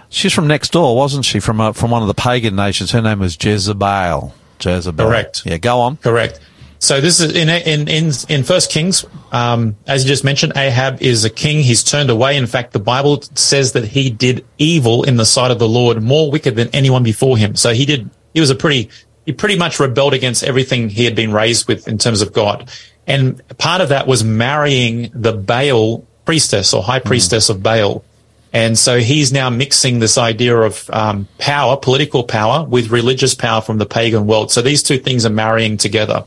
she's from next door, wasn't she? From a, from one of the pagan nations. Her name was Jezebel. Jezebel. Correct. Yeah, go on. Correct. So this is in in in in First Kings, um, as you just mentioned, Ahab is a king. He's turned away. In fact, the Bible says that he did evil in the sight of the Lord, more wicked than anyone before him. So he did. He was a pretty. He pretty much rebelled against everything he had been raised with in terms of God, and part of that was marrying the Baal priestess or high priestess of Baal. And so he's now mixing this idea of um, power, political power, with religious power from the pagan world. So these two things are marrying together.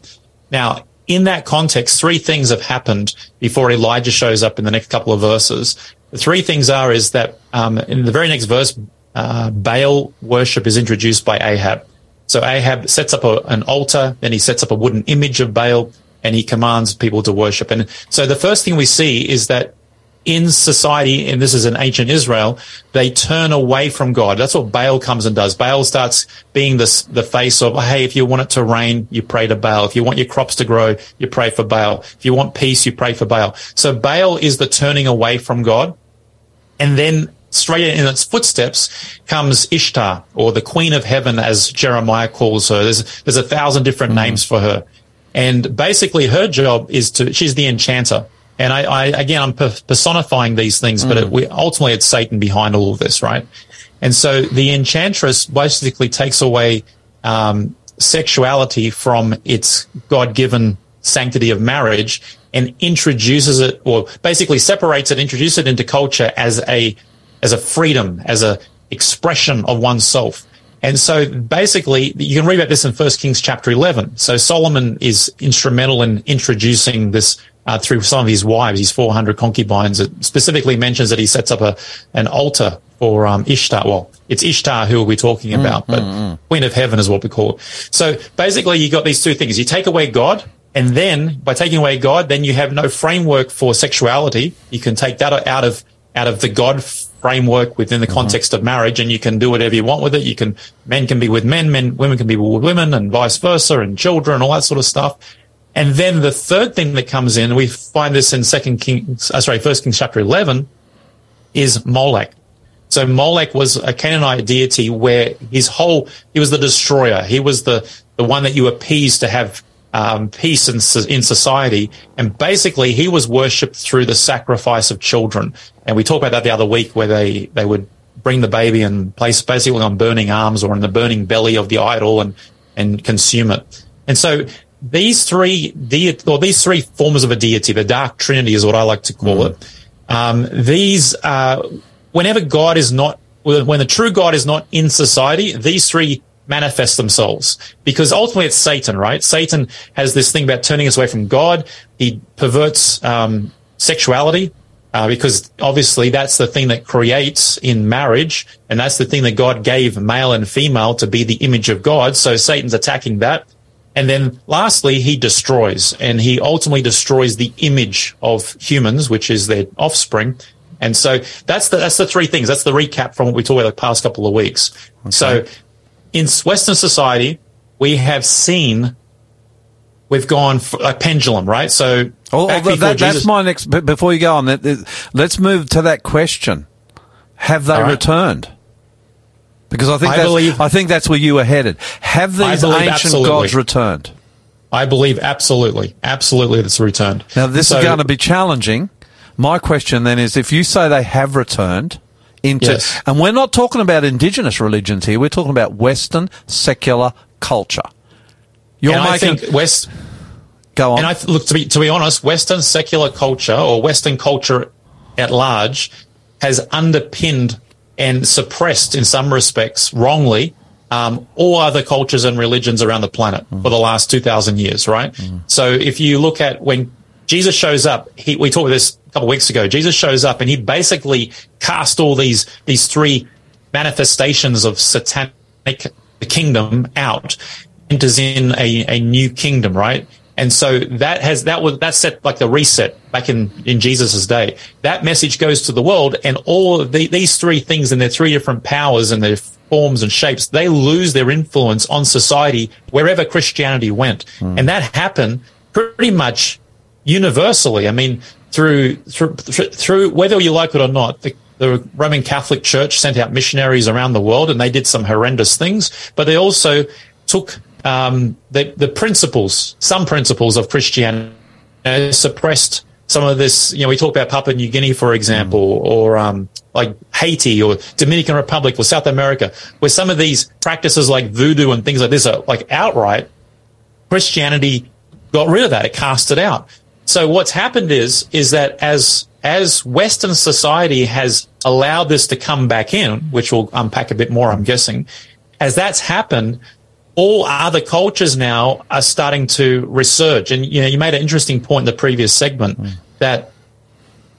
Now, in that context, three things have happened before Elijah shows up in the next couple of verses. The three things are is that um, in the very next verse, uh, Baal worship is introduced by Ahab. So Ahab sets up a, an altar, then he sets up a wooden image of Baal, and he commands people to worship. And so the first thing we see is that in society, and this is in ancient Israel, they turn away from God. That's what Baal comes and does. Baal starts being the, the face of, hey, if you want it to rain, you pray to Baal. If you want your crops to grow, you pray for Baal. If you want peace, you pray for Baal. So Baal is the turning away from God. And then straight in its footsteps comes Ishtar, or the Queen of Heaven, as Jeremiah calls her. There's, there's a thousand different names for her. And basically her job is to, she's the enchanter. And I, I again, I'm per- personifying these things, but it, we, ultimately it's Satan behind all of this, right? And so the enchantress basically takes away um, sexuality from its God-given sanctity of marriage and introduces it, or basically separates it, introduces it into culture as a as a freedom, as a expression of oneself. And so basically, you can read about this in First Kings chapter 11. So Solomon is instrumental in introducing this uh, through some of his wives, his 400 concubines. It specifically mentions that he sets up a an altar for um, Ishtar. Well, it's Ishtar who we're talking about, but Queen of Heaven is what we call it. So basically, you got these two things. You take away God, and then by taking away God, then you have no framework for sexuality. You can take that out of out of the God framework within the context of marriage, and you can do whatever you want with it. You can men can be with men, men women can be with women, and vice versa, and children, all that sort of stuff. And then the third thing that comes in, we find this in Second Kings, uh, sorry, First Kings chapter eleven, is Molech. So Molech was a Canaanite deity where his whole he was the destroyer. He was the the one that you appeased to have um, peace in, in society. And basically, he was worshipped through the sacrifice of children. And we talked about that the other week, where they they would bring the baby and place basically on burning arms or in the burning belly of the idol and and consume it. And so these three deity or these three forms of a deity, the dark trinity is what I like to call it. Um, these uh, whenever God is not when the true God is not in society, these three manifest themselves because ultimately it's Satan, right? Satan has this thing about turning us away from God. He perverts um, sexuality uh, because obviously that's the thing that creates in marriage, and that's the thing that God gave male and female to be the image of God. So Satan's attacking that. And then lastly, he destroys and he ultimately destroys the image of humans, which is their offspring. And so that's the, that's the three things. That's the recap from what we talked about the past couple of weeks. So in Western society, we have seen, we've gone for a pendulum, right? So Oh, back oh, that, that's Jesus- my next. Before you go on, let's move to that question: Have they right. returned? Because I think I that's, believe- I think that's where you were headed. Have these ancient absolutely. gods returned? I believe absolutely, absolutely that's returned. Now, this So- is going to be challenging. My question then is: If you say they have returned into, Yes. and we're not talking about indigenous religions here, we're talking about Western secular culture. You're and I making. think West. Go on. And I th- look to be to be honest, Western secular culture or Western culture at large has underpinned and suppressed, in some respects, wrongly, um, all other cultures and religions around the planet for the last two thousand years. Right. So if you look at when Jesus shows up, he, we talk about this couple weeks ago. Jesus shows up and he basically cast all these these three manifestations of satanic the kingdom out, enters in a, a new kingdom, right? And so that has that was that set like the reset back in in Jesus's day. That message goes to the world, and all the, these three things and their three different powers and their forms and shapes, they lose their influence on society wherever Christianity went, hmm. and that happened pretty much universally. I mean, through through through, whether you like it or not, the, the Roman Catholic Church sent out missionaries around the world, and they did some horrendous things. But they also took um, the the principles, some principles of Christianity, uh, suppressed some of this. You know, we talk about Papua New Guinea, for example, or um, like Haiti or Dominican Republic or South America, where some of these practices like voodoo and things like this are like outright Christianity got rid of that. It cast it out. So what's happened is is that as as Western society has allowed this to come back in, which we'll unpack a bit more, I'm guessing, as that's happened, all other cultures now are starting to resurge. And you know, you made an interesting point in the previous segment mm. that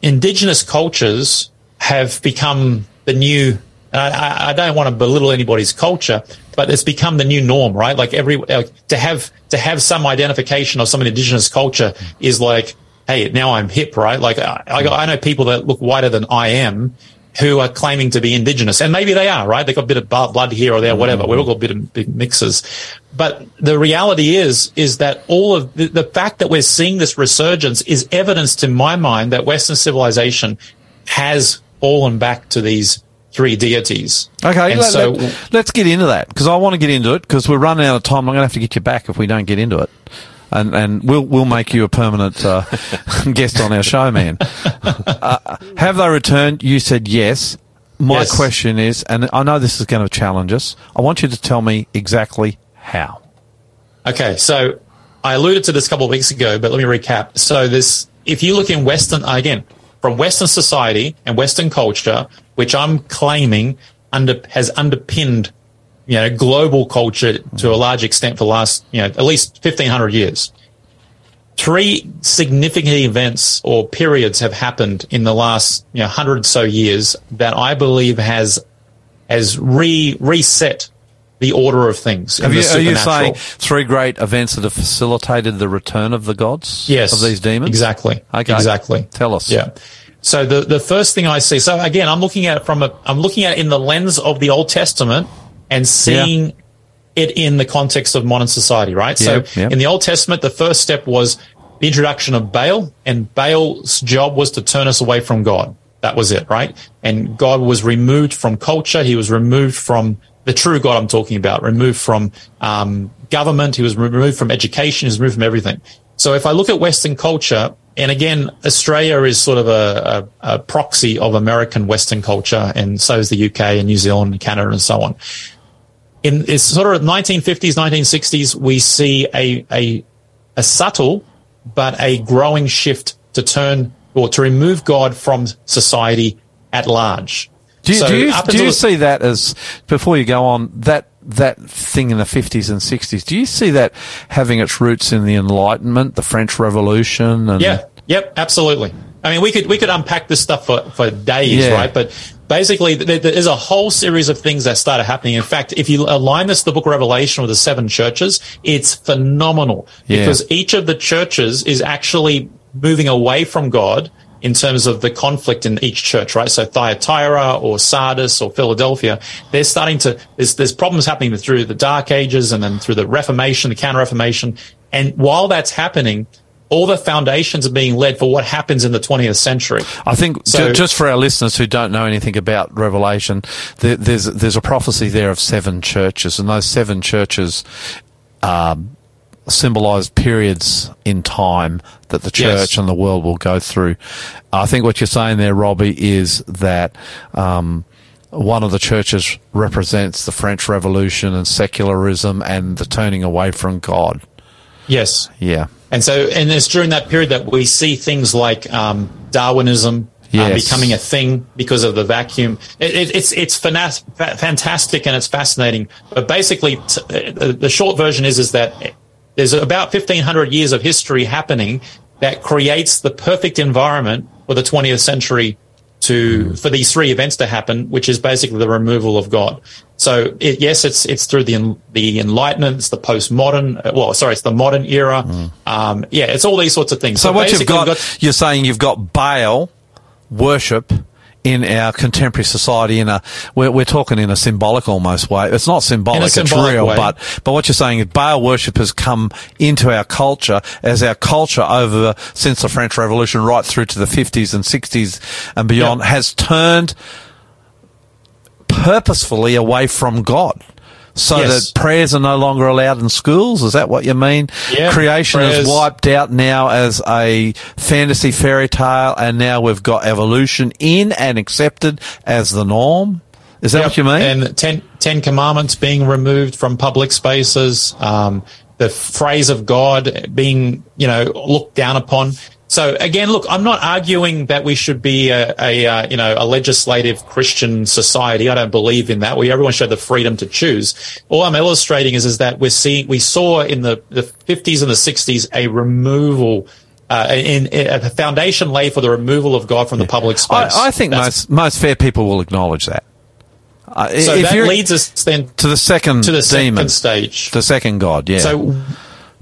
indigenous cultures have become the new. I, I- I don't want to belittle anybody's culture, but it's become the new norm, right? Like every like, to have to have some identification of some indigenous culture is like, hey, now I'm hip, right? Like I, I, I know people that look whiter than I am who are claiming to be indigenous, and maybe they are, right? They got a bit of blood here or there, mm-hmm. whatever. We've all got a bit of big mixes, but the reality is, is that all of the, the fact that we're seeing this resurgence is evidence to my mind that Western civilization has fallen back to these three deities. Okay, and let, so us get into that because I want to get into it because we're running out of time. I'm going to have to get you back if we don't get into it, and and we'll we'll make you a permanent uh, [laughs] guest on our show, man. [laughs] Uh, have they returned? You said yes. My Yes. question is, and I know this is going to challenge us. I want you to tell me exactly how. Okay, so I alluded to this a couple of weeks ago, but let me recap. So this, if you look in Western, again, from Western society and Western culture, which I'm claiming under, has underpinned, you know, global culture to a large extent for the last, you know, at least 1500 years. Three significant events or periods have happened in the last, you know, hundred so years that I believe has, has re, reset the order of things. in Have the you, are you saying three great events that have facilitated the return of the gods? Yes. Of these demons? Exactly. Okay. Exactly. Tell us. Yeah. So the, the first thing I see, so again, I'm looking at it from a, I'm looking at it in the lens of the Old Testament and seeing it in the context of modern society, right? so Yep, yep. in the Old Testament, the first step was the introduction of Baal and Baal's job was to turn us away from God. That was it, right? And God was removed from culture. He was removed from the true God I'm talking about, removed from um, government. He was removed from education. He was removed from everything. So if I look at Western culture, and again, Australia is sort of a, a, a proxy of American Western culture, and so is the UK and New Zealand and Canada and so on. In it's sort of 1950s, 1960s, we see a, a, a subtle but a growing shift to turn or to remove God from society at large. Do you, So do you, do you the- see that as before you go on that that thing in the fifties and sixties? Do you see that having its roots in the Enlightenment, the French Revolution, and Yeah. Yep. Absolutely. I mean, we could we could unpack this stuff for, for days, Yeah. right? But basically, there, there's a whole series of things that started happening. In fact, if you align this to the Book of Revelation with the seven churches, it's phenomenal Yeah. because each of the churches is actually moving away from God in terms of the conflict in each church, right? So Thyatira or Sardis or Philadelphia, they're starting to, there's, there's problems happening through the Dark Ages and then through the Reformation, the Counter Reformation. And while that's happening, all the foundations are being led for what happens in the 20th century. I think So- ju- just for our listeners who don't know anything about Revelation, there, there's there's a prophecy there of seven churches, and those seven churches um, symbolize periods in time that the church Yes. and the world will go through. I think what you're saying there, Robbie, is that. Um, one of the churches represents the French Revolution and secularism and the turning away from God. Yes. Yeah. And so, and it's during that period that we see things like um, Darwinism uh, becoming a thing because of the vacuum. It, it, it's it's fantastic and it's fascinating. But basically, t- uh, the short version is is that there's about 1500 years of history happening that creates the perfect environment for the 20th century to for these three events to happen, which is basically the removal of God. So it, yes, it's it's through the the Enlightenment, it's the postmodern. uh, Well, sorry, it's the modern era. Um, yeah, it's all these sorts of things. So, what you've got, got you're saying you've got Baal worship in our contemporary society in a we're, we're talking in a symbolic almost way. It's not symbolic, it's real, way. but but what you're saying is Baal worship has come into our culture as our culture over since the French Revolution right through to the 50s and 60s and beyond Yeah. has turned purposefully away from God. So Yes. that prayers are no longer allowed in schools. Is that what you mean? Yeah, Creation is wiped out now as a fantasy fairy tale, and now we've got evolution in and accepted as the norm. Is that Yep. what you mean? And ten, ten commandments being removed from public spaces, um, the phrase of God being, you know, looked down upon. So again, look, I'm not arguing that we should be a, a uh, you know, a legislative Christian society. I don't believe in that. We everyone should have the freedom to choose. All I'm illustrating is is that we're seeing we saw in the, the 50s and the 60s a removal. Uh, in, in a foundation laid for the removal of God from the public space. I, I think That's- most most fair people will acknowledge that. Uh, so that leads us then to the second to the demon, second stage. the second god. Yeah. So,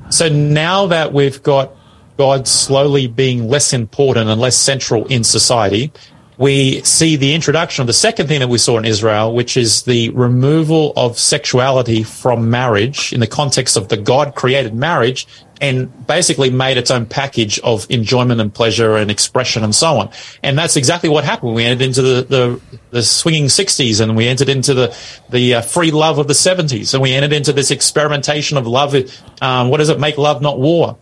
so now that we've got God slowly being less important and less central in society, we see the introduction of the second thing that we saw in Israel, which is the removal of sexuality from marriage in the context of the God created marriage and basically made its own package of enjoyment and pleasure and expression and so on. And that's exactly what happened. We entered into the, the, the swinging 60s and we entered into the, the uh, free love of the 70s and we entered into this experimentation of love. Um, what does it make love, not war?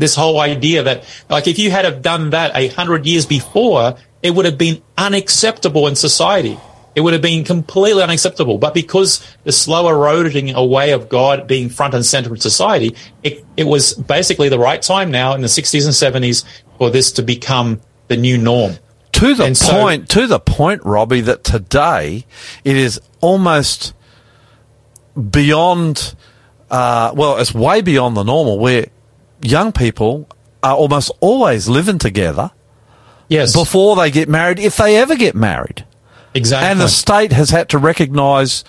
This whole idea that like if you had have done that a hundred years before, it would have been unacceptable in society. It would have been completely unacceptable. But because the slow eroding away of God being front and center in society, it, it was basically the right time now in the 60s and 70s for this to become the new norm. to the and so- point, to the point, Robbie, that today it is almost beyond. Uh, well, it's way beyond the normal where young people are almost always living together Yes. before they get married, if they ever get married. exactly. And the state has had to recognise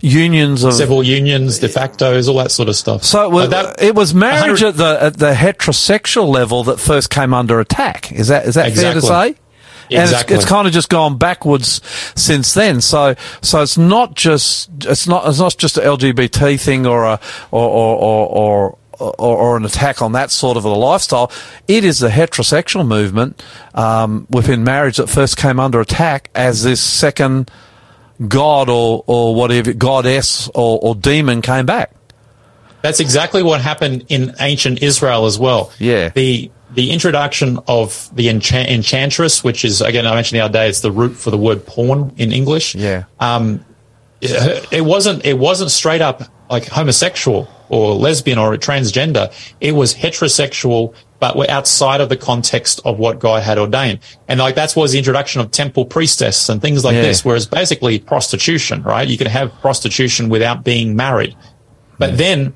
unions of Civil unions, de factos, all that sort of stuff. So it was, that- it was marriage at the at the heterosexual level that first came under attack. Is that is that fair to Exactly. say? And it's, Exactly. it's kind of just gone backwards since then. So so it's not just it's not it's not just a LGBT thing or a or or or. Or or, an attack on that sort of a lifestyle. It is the heterosexual movement um, within marriage that first came under attack as this second god or, or whatever goddess or, or demon came back. That's exactly what happened in ancient Israel as well. Yeah. The the introduction of the enchant- enchantress, which is again I mentioned the other day, it's the root for the word porn in English. Yeah. Um, it it wasn't it wasn't straight up like homosexual or lesbian or transgender. It was heterosexual, but we're outside of the context of what God had ordained. And like that's was the introduction of temple priestess and things like Yeah. this, whereas basically prostitution, right? You can have prostitution without being married. But then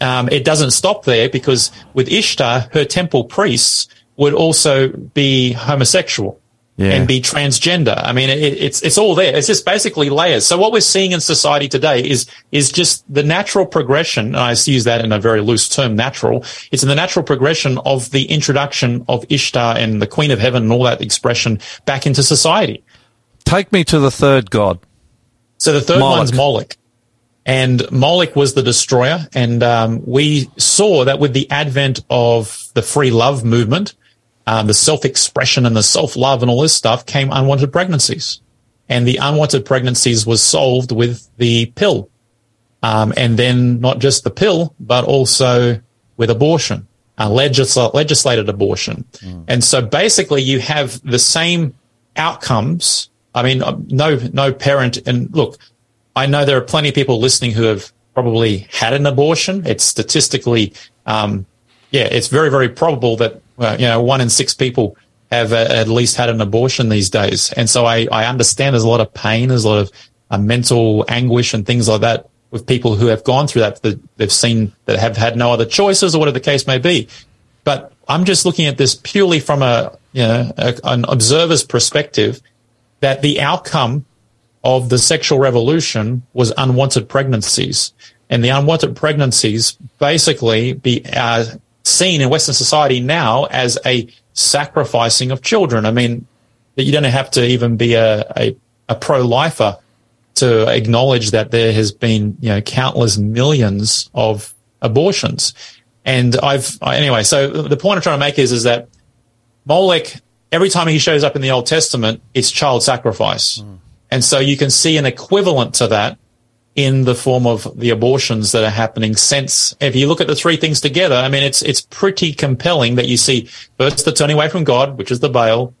um, it doesn't stop there because with Ishtar, her temple priests would also be homosexual Yeah. and be transgender. I mean, it, it's it's all there. It's just basically layers. So what we're seeing in society today is is just the natural progression. And I use that in a very loose term, natural. It's in the natural progression of the introduction of Ishtar and the Queen of Heaven and all that expression back into society. Take me to the third god. So the third Moloch. one's Moloch. And Moloch was the destroyer. And um, we saw that with the advent of the free love movement, um, the self expression and the self love and all this stuff came unwanted pregnancies. And the unwanted pregnancies was solved with the pill. Um, and then not just the pill, but also with abortion, uh, legisl- legislated abortion. And so basically you have the same outcomes. I mean, uh, no, no parent. And look, I know there are plenty of people listening who have probably had an abortion. It's statistically, um, yeah, it's very, very probable that, you know, one in six people have uh, at least had an abortion these days. And so I, I understand there's a lot of pain, there's a lot of uh, mental anguish and things like that with people who have gone through that, that they've seen that have had no other choices or whatever the case may be. But I'm just looking at this purely from a, you know, a, an observer's perspective that the outcome of the sexual revolution was unwanted pregnancies. And the unwanted pregnancies basically be uh, seen in Western society now as a sacrificing of children. I mean, you don't have to even be a, a, a pro-lifer to acknowledge that there has been, you know, countless millions of abortions. And I've, anyway, so the point I'm trying to make is, is that Molech, every time he shows up in the Old Testament, it's child sacrifice. Mm. And so you can see an equivalent to that in the form of the abortions that are happening since. If you look at the three things together i mean it's it's pretty compelling that you see first the turning away from god which is the Baal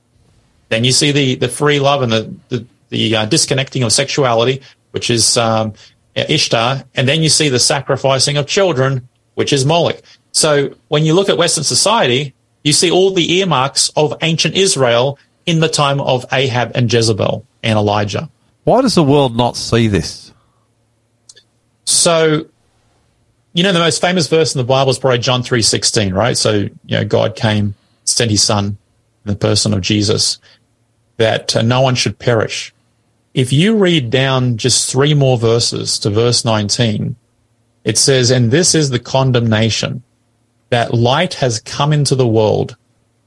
then you see the the free love and the the, the uh, disconnecting of sexuality which is um, ishtar. And then you see the sacrificing of children which is moloch. So when you look at western society you see all the earmarks of ancient israel in the time of ahab and jezebel and elijah. Why does the world not see this so, you know, the most famous verse in the Bible is probably John 3.16, right? So, you know, God came, sent his son in the person of Jesus, that uh, no one should perish. If you read down just three more verses to verse 19, it says, and this is the condemnation that light has come into the world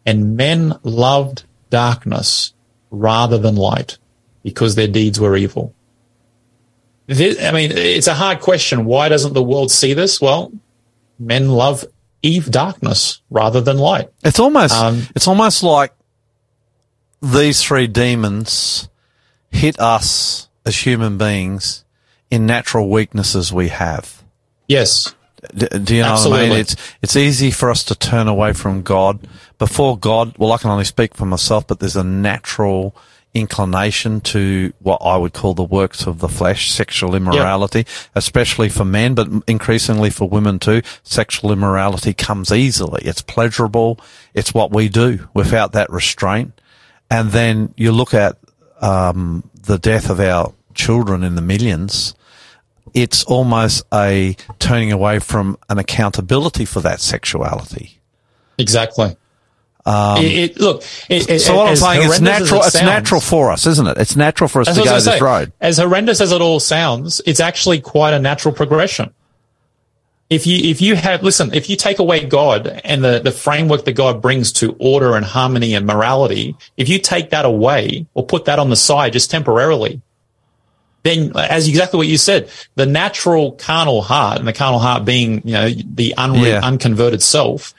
and men loved darkness rather than light because their deeds were evil. This, I mean, it's a hard question. Why doesn't the world see this? Well, men love Eve darkness rather than light. It's almost um, it's almost like these three demons hit us as human beings in natural weaknesses we have. Yes. Do, do you know Absolutely. what I mean? It's it's easy for us to turn away from God. Before God, well, I can only speak for myself, but there's a natural inclination to what I would call the works of the flesh, sexual immorality, yep. especially for men, but increasingly for women too. Sexual immorality comes easily. It's pleasurable. It's what we do without that restraint. And then you look at um, the death of our children in the millions. It's almost a turning away from an accountability for that sexuality. Exactly. Um, it, it, look, it, so what I'm saying, it's natural. It it's natural for us, isn't it? It's natural for us to go this say, road. As horrendous as it all sounds, it's actually quite a natural progression. If you if you have listen, if you take away God and the the framework that God brings to order and harmony and morality, if you take that away or put that on the side just temporarily, then as exactly what you said, the natural carnal heart and the carnal heart being you know the unre- yeah. unconverted self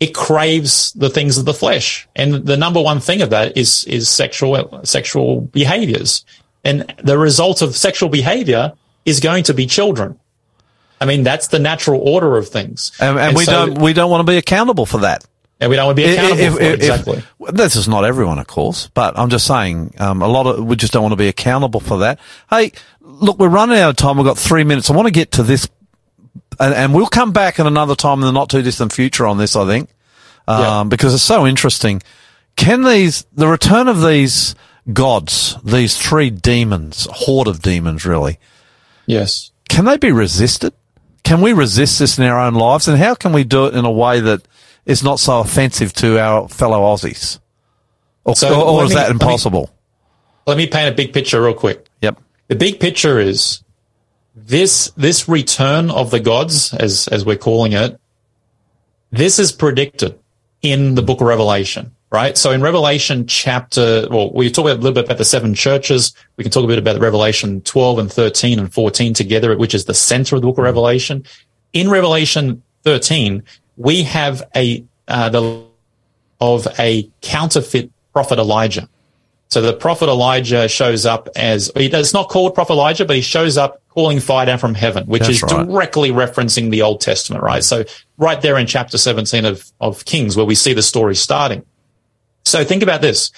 it craves the things of the flesh. And the number one thing of that is, is sexual, sexual behaviors. And the result of sexual behavior is going to be children. I mean, that's the natural order of things. And, and, and we so, don't, we don't want to be accountable for that. And we don't want to be accountable if, for if, exactly. If, this is not everyone, of course, but I'm just saying, um, a lot of, we just don't want to be accountable for that. Hey, look, we're running out of time. We've got three minutes. I want to get to this and, and, we'll come back at another time in the not too distant future on this, I think, um, yeah. because it's so interesting. Can these, the return of these gods, these three demons, horde of demons, really? Yes. Can they be resisted? Can we resist this in our own lives? And how can we do it in a way that is not so offensive to our fellow Aussies? Or, so or, or is me, that impossible? Let me, let me paint a big picture real quick. Yep. The big picture is this this return of the gods, as as we're calling it, this is predicted in the book of Revelation, right? So in Revelation chapter, well, we talk a little bit about the seven churches. We can talk a bit about Revelation 12 and 13 and 14 together, which is the center of the book of Revelation. In Revelation 13, we have a, uh, the, of a counterfeit prophet Elijah. So the prophet Elijah shows up as, it's not called prophet Elijah, but he shows up calling fire down from heaven, which That's is right. directly referencing the Old Testament, right? So right there in chapter 17 of, of Kings, where we see the story starting. So think about this.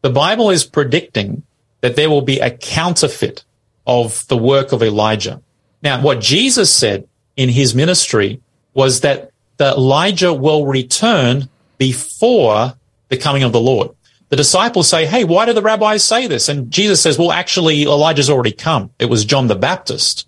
The Bible is predicting that there will be a counterfeit of the work of Elijah. Now, what Jesus said in his ministry was that that Elijah will return before the coming of the Lord. The disciples say, Hey, why do the rabbis say this? And Jesus says, Well, actually, Elijah's already come. It was John the Baptist.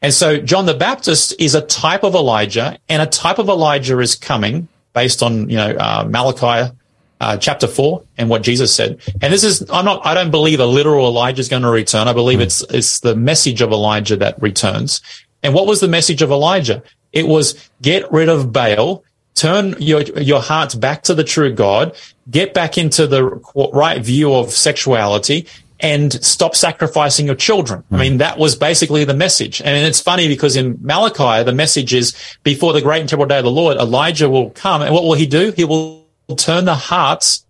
And so John the Baptist is a type of Elijah and a type of Elijah is coming based on, you know, uh, Malachi uh, chapter four and what Jesus said. And this is, I'm not, I don't believe a literal Elijah is going to return. I believe it's, it's the message of Elijah that returns. And what was the message of Elijah? It was get rid of Baal, turn your, your hearts back to the true God, get back into the right view of sexuality and stop sacrificing your children. I mean, that was basically the message. And it's funny because in Malachi, the message is before the great and terrible day of the Lord, Elijah will come. And what will he do? He will turn the hearts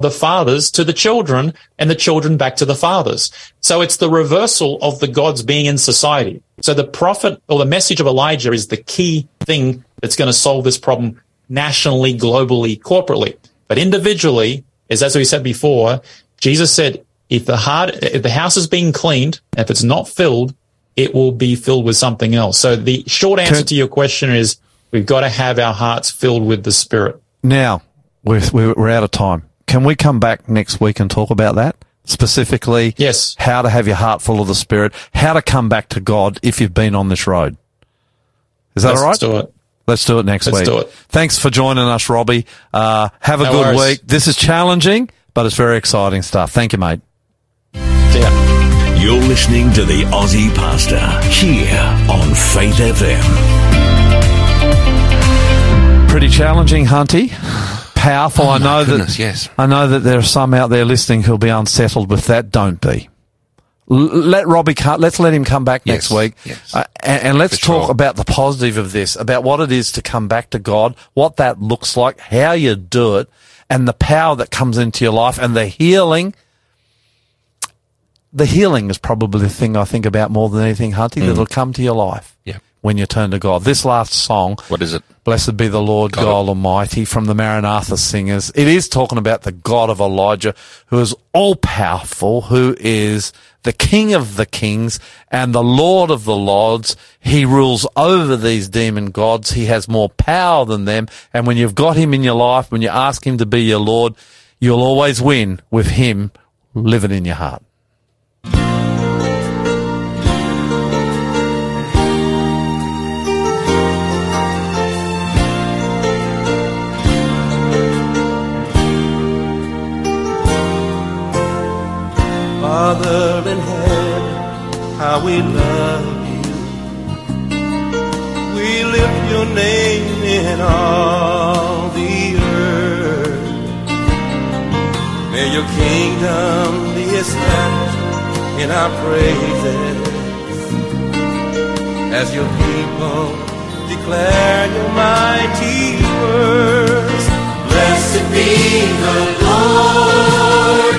the fathers to the children and the children back to the fathers. So it's the reversal of the gods being in society. So the prophet or the message of Elijah is the key thing that's going to solve this problem nationally, globally, corporately. But individually, is as we said before, Jesus said, if the heart, if the house is being cleaned, if it's not filled, it will be filled with something else. So the short answer to your question is we've got to have our hearts filled with the Spirit. Now, we're, we're we're out of time. Can we come back next week and talk about that? Specifically, Yes. how to have your heart full of the Spirit, how to come back to God if you've been on this road. Is that all right? Let's all right? do it. Let's do it next week. Let's week. do it. Thanks for joining us, Robbie. Uh, have a No good worries. week. This is challenging, but it's very exciting stuff. Thank you, mate. See ya. You're listening to the Aussie Pastor here on Faith FM. Pretty challenging, Hunty. Powerful. Oh, I know goodness, that. yes. I know that there are some out there listening who'll be unsettled with that. Don't be. L- let Robbie. co- Let's let him come back next week, yes. uh, and, and let's For talk sure. about the positive of this, about what it is to come back to God, what that looks like, how you do it, and the power that comes into your life, and the healing. The healing is probably the thing I think about more than anything, Hunty. That'll come to your life Mm. Yeah. when you turn to God. This last song, What is it? Blessed be the Lord Got God. Almighty from the Maranatha singers. It is talking about the God of Elijah who is all powerful, who is the King of the kings and the Lord of the lords. He rules over these demon gods. He has more power than them. And when you've got him in your life, when you ask him to be your Lord, you'll always win with him living in your heart. Father in heaven, how we love you. We lift your name in all the earth. May your kingdom be established in our praises as your people declare your mighty words. Blessed be the Lord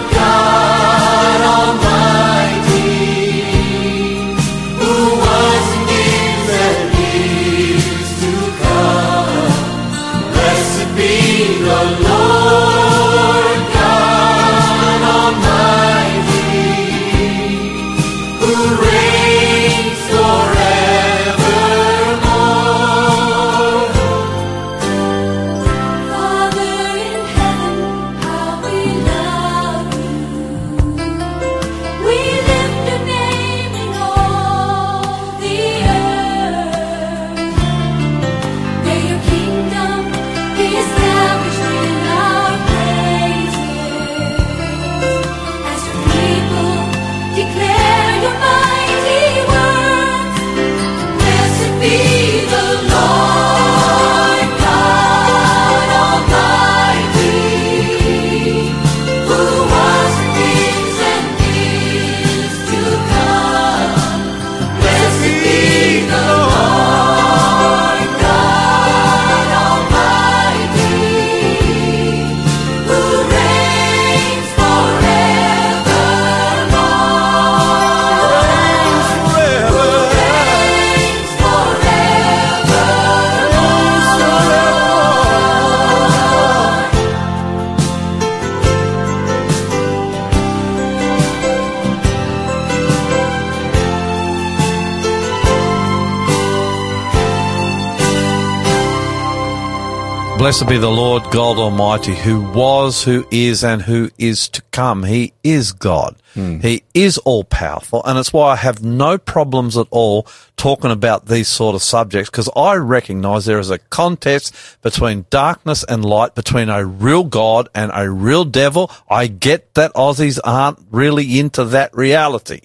Blessed be the Lord God Almighty, who was, who is, and who is to come. He is God. Hmm. He is all powerful. And it's why I have no problems at all talking about these sort of subjects because I recognize there is a contest between darkness and light, between a real God and a real devil. I get that Aussies aren't really into that reality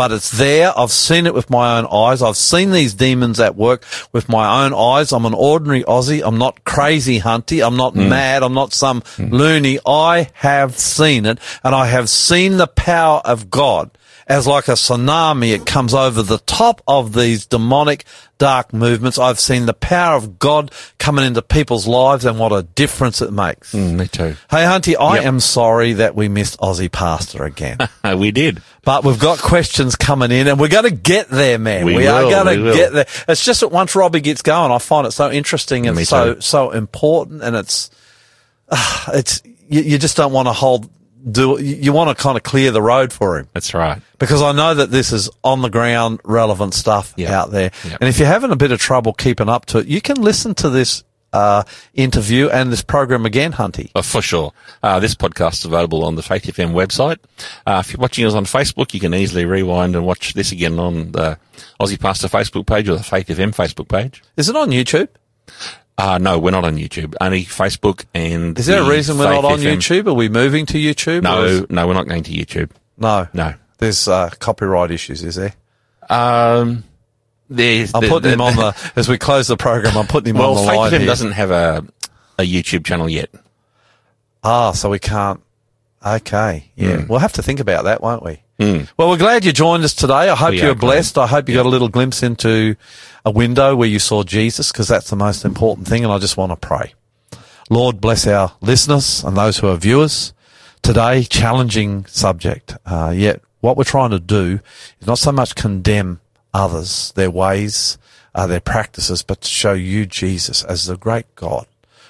but it's there. I've seen it with my own eyes. I've seen these demons at work with my own eyes. I'm an ordinary Aussie. I'm not crazy hunty. I'm not hmm. mad. I'm not some hmm. loony. I have seen it and I have seen the power of God as like a tsunami. It comes over the top of these demonic dark movements. I've seen the power of God coming into people's lives and what a difference it makes. Mm, me too. Hey, Hunty, I Yep. am sorry that we missed Aussie Pastor again. Uh, [laughs] we did. But we've got questions coming in and we're going to get there, man. We are will, going to get there. It's just that once Robbie gets going, I find it so interesting and Me so, too. so important and it's, ah, [sighs] it's, you, you just don't want to hold, do, you, want to kind of clear the road for him That's right. because I know that this is on the ground relevant stuff Yeah. out there. Yeah. And if you're having a bit of trouble keeping up to it, you can listen to this, uh, interview and this program again, Hunty. Uh, for sure. Uh, this podcast is available on the Faith FM website. Uh, if you're watching us on Facebook, you can easily rewind and watch this again on the Aussie Pastor Facebook page or the Faith FM Facebook page. Is it on YouTube? Uh, no, we're not on YouTube. Only Facebook and. Is there a reason we're not on FM. YouTube? Are we moving to YouTube? No, is- no, we're not going to YouTube. no, No. There's uh, copyright issues, is there? Um, there's, I'm the- putting the- him on the [laughs] as we close the program. I'm putting him Well, on the line Faith FM here. doesn't have a a YouTube channel yet. Ah, so we can't. Okay, yeah, Hmm. we'll have to think about that, won't we? Well, we're glad you joined us today. I hope We you are were blessed. I hope you got a little glimpse into a window where you saw Jesus, because that's the most important thing. And I just want to pray. Lord, bless our listeners and those who are viewers today. Challenging subject. Uh, yet what we're trying to do is not so much condemn others, their ways, uh, their practices, but to show you Jesus as the great God,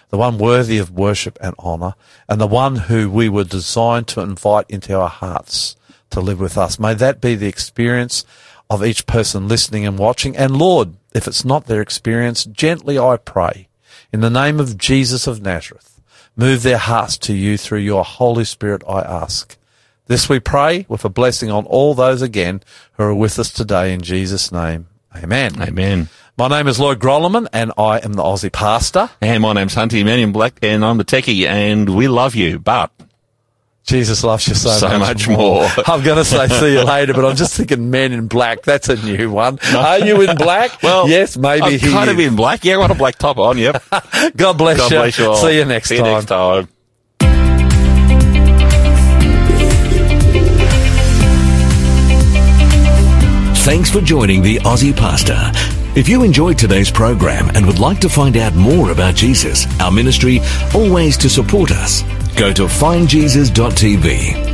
the one worthy of worship and honor, and the one who we were designed to invite into our hearts to live with us. May that be the experience of each person listening and watching. And Lord, if it's not their experience, gently I pray, in the name of Jesus of Nazareth, move their hearts to you through your Holy Spirit, I ask. This we pray with a blessing on all those again who are with us today in Jesus' name. Amen. Amen. My name is Lloyd Grolimund and I am the Aussie pastor. And my name's Hunty Man in Black, and I'm the techie, and we love you, but Jesus loves you so, So much more. [laughs] I'm going to say see you [laughs] later, but I'm just thinking Men in Black. That's a new one. Are you in black? [laughs] well, yes, maybe I'm he kind is. of in black. Yeah, I got a black top on. Yep. God bless God you. bless you all. See you next See time. you next time. Thanks for joining the Aussie Pastor. If you enjoyed today's program and would like to find out more about Jesus, our ministry, or ways to support us, go to findjesus.tv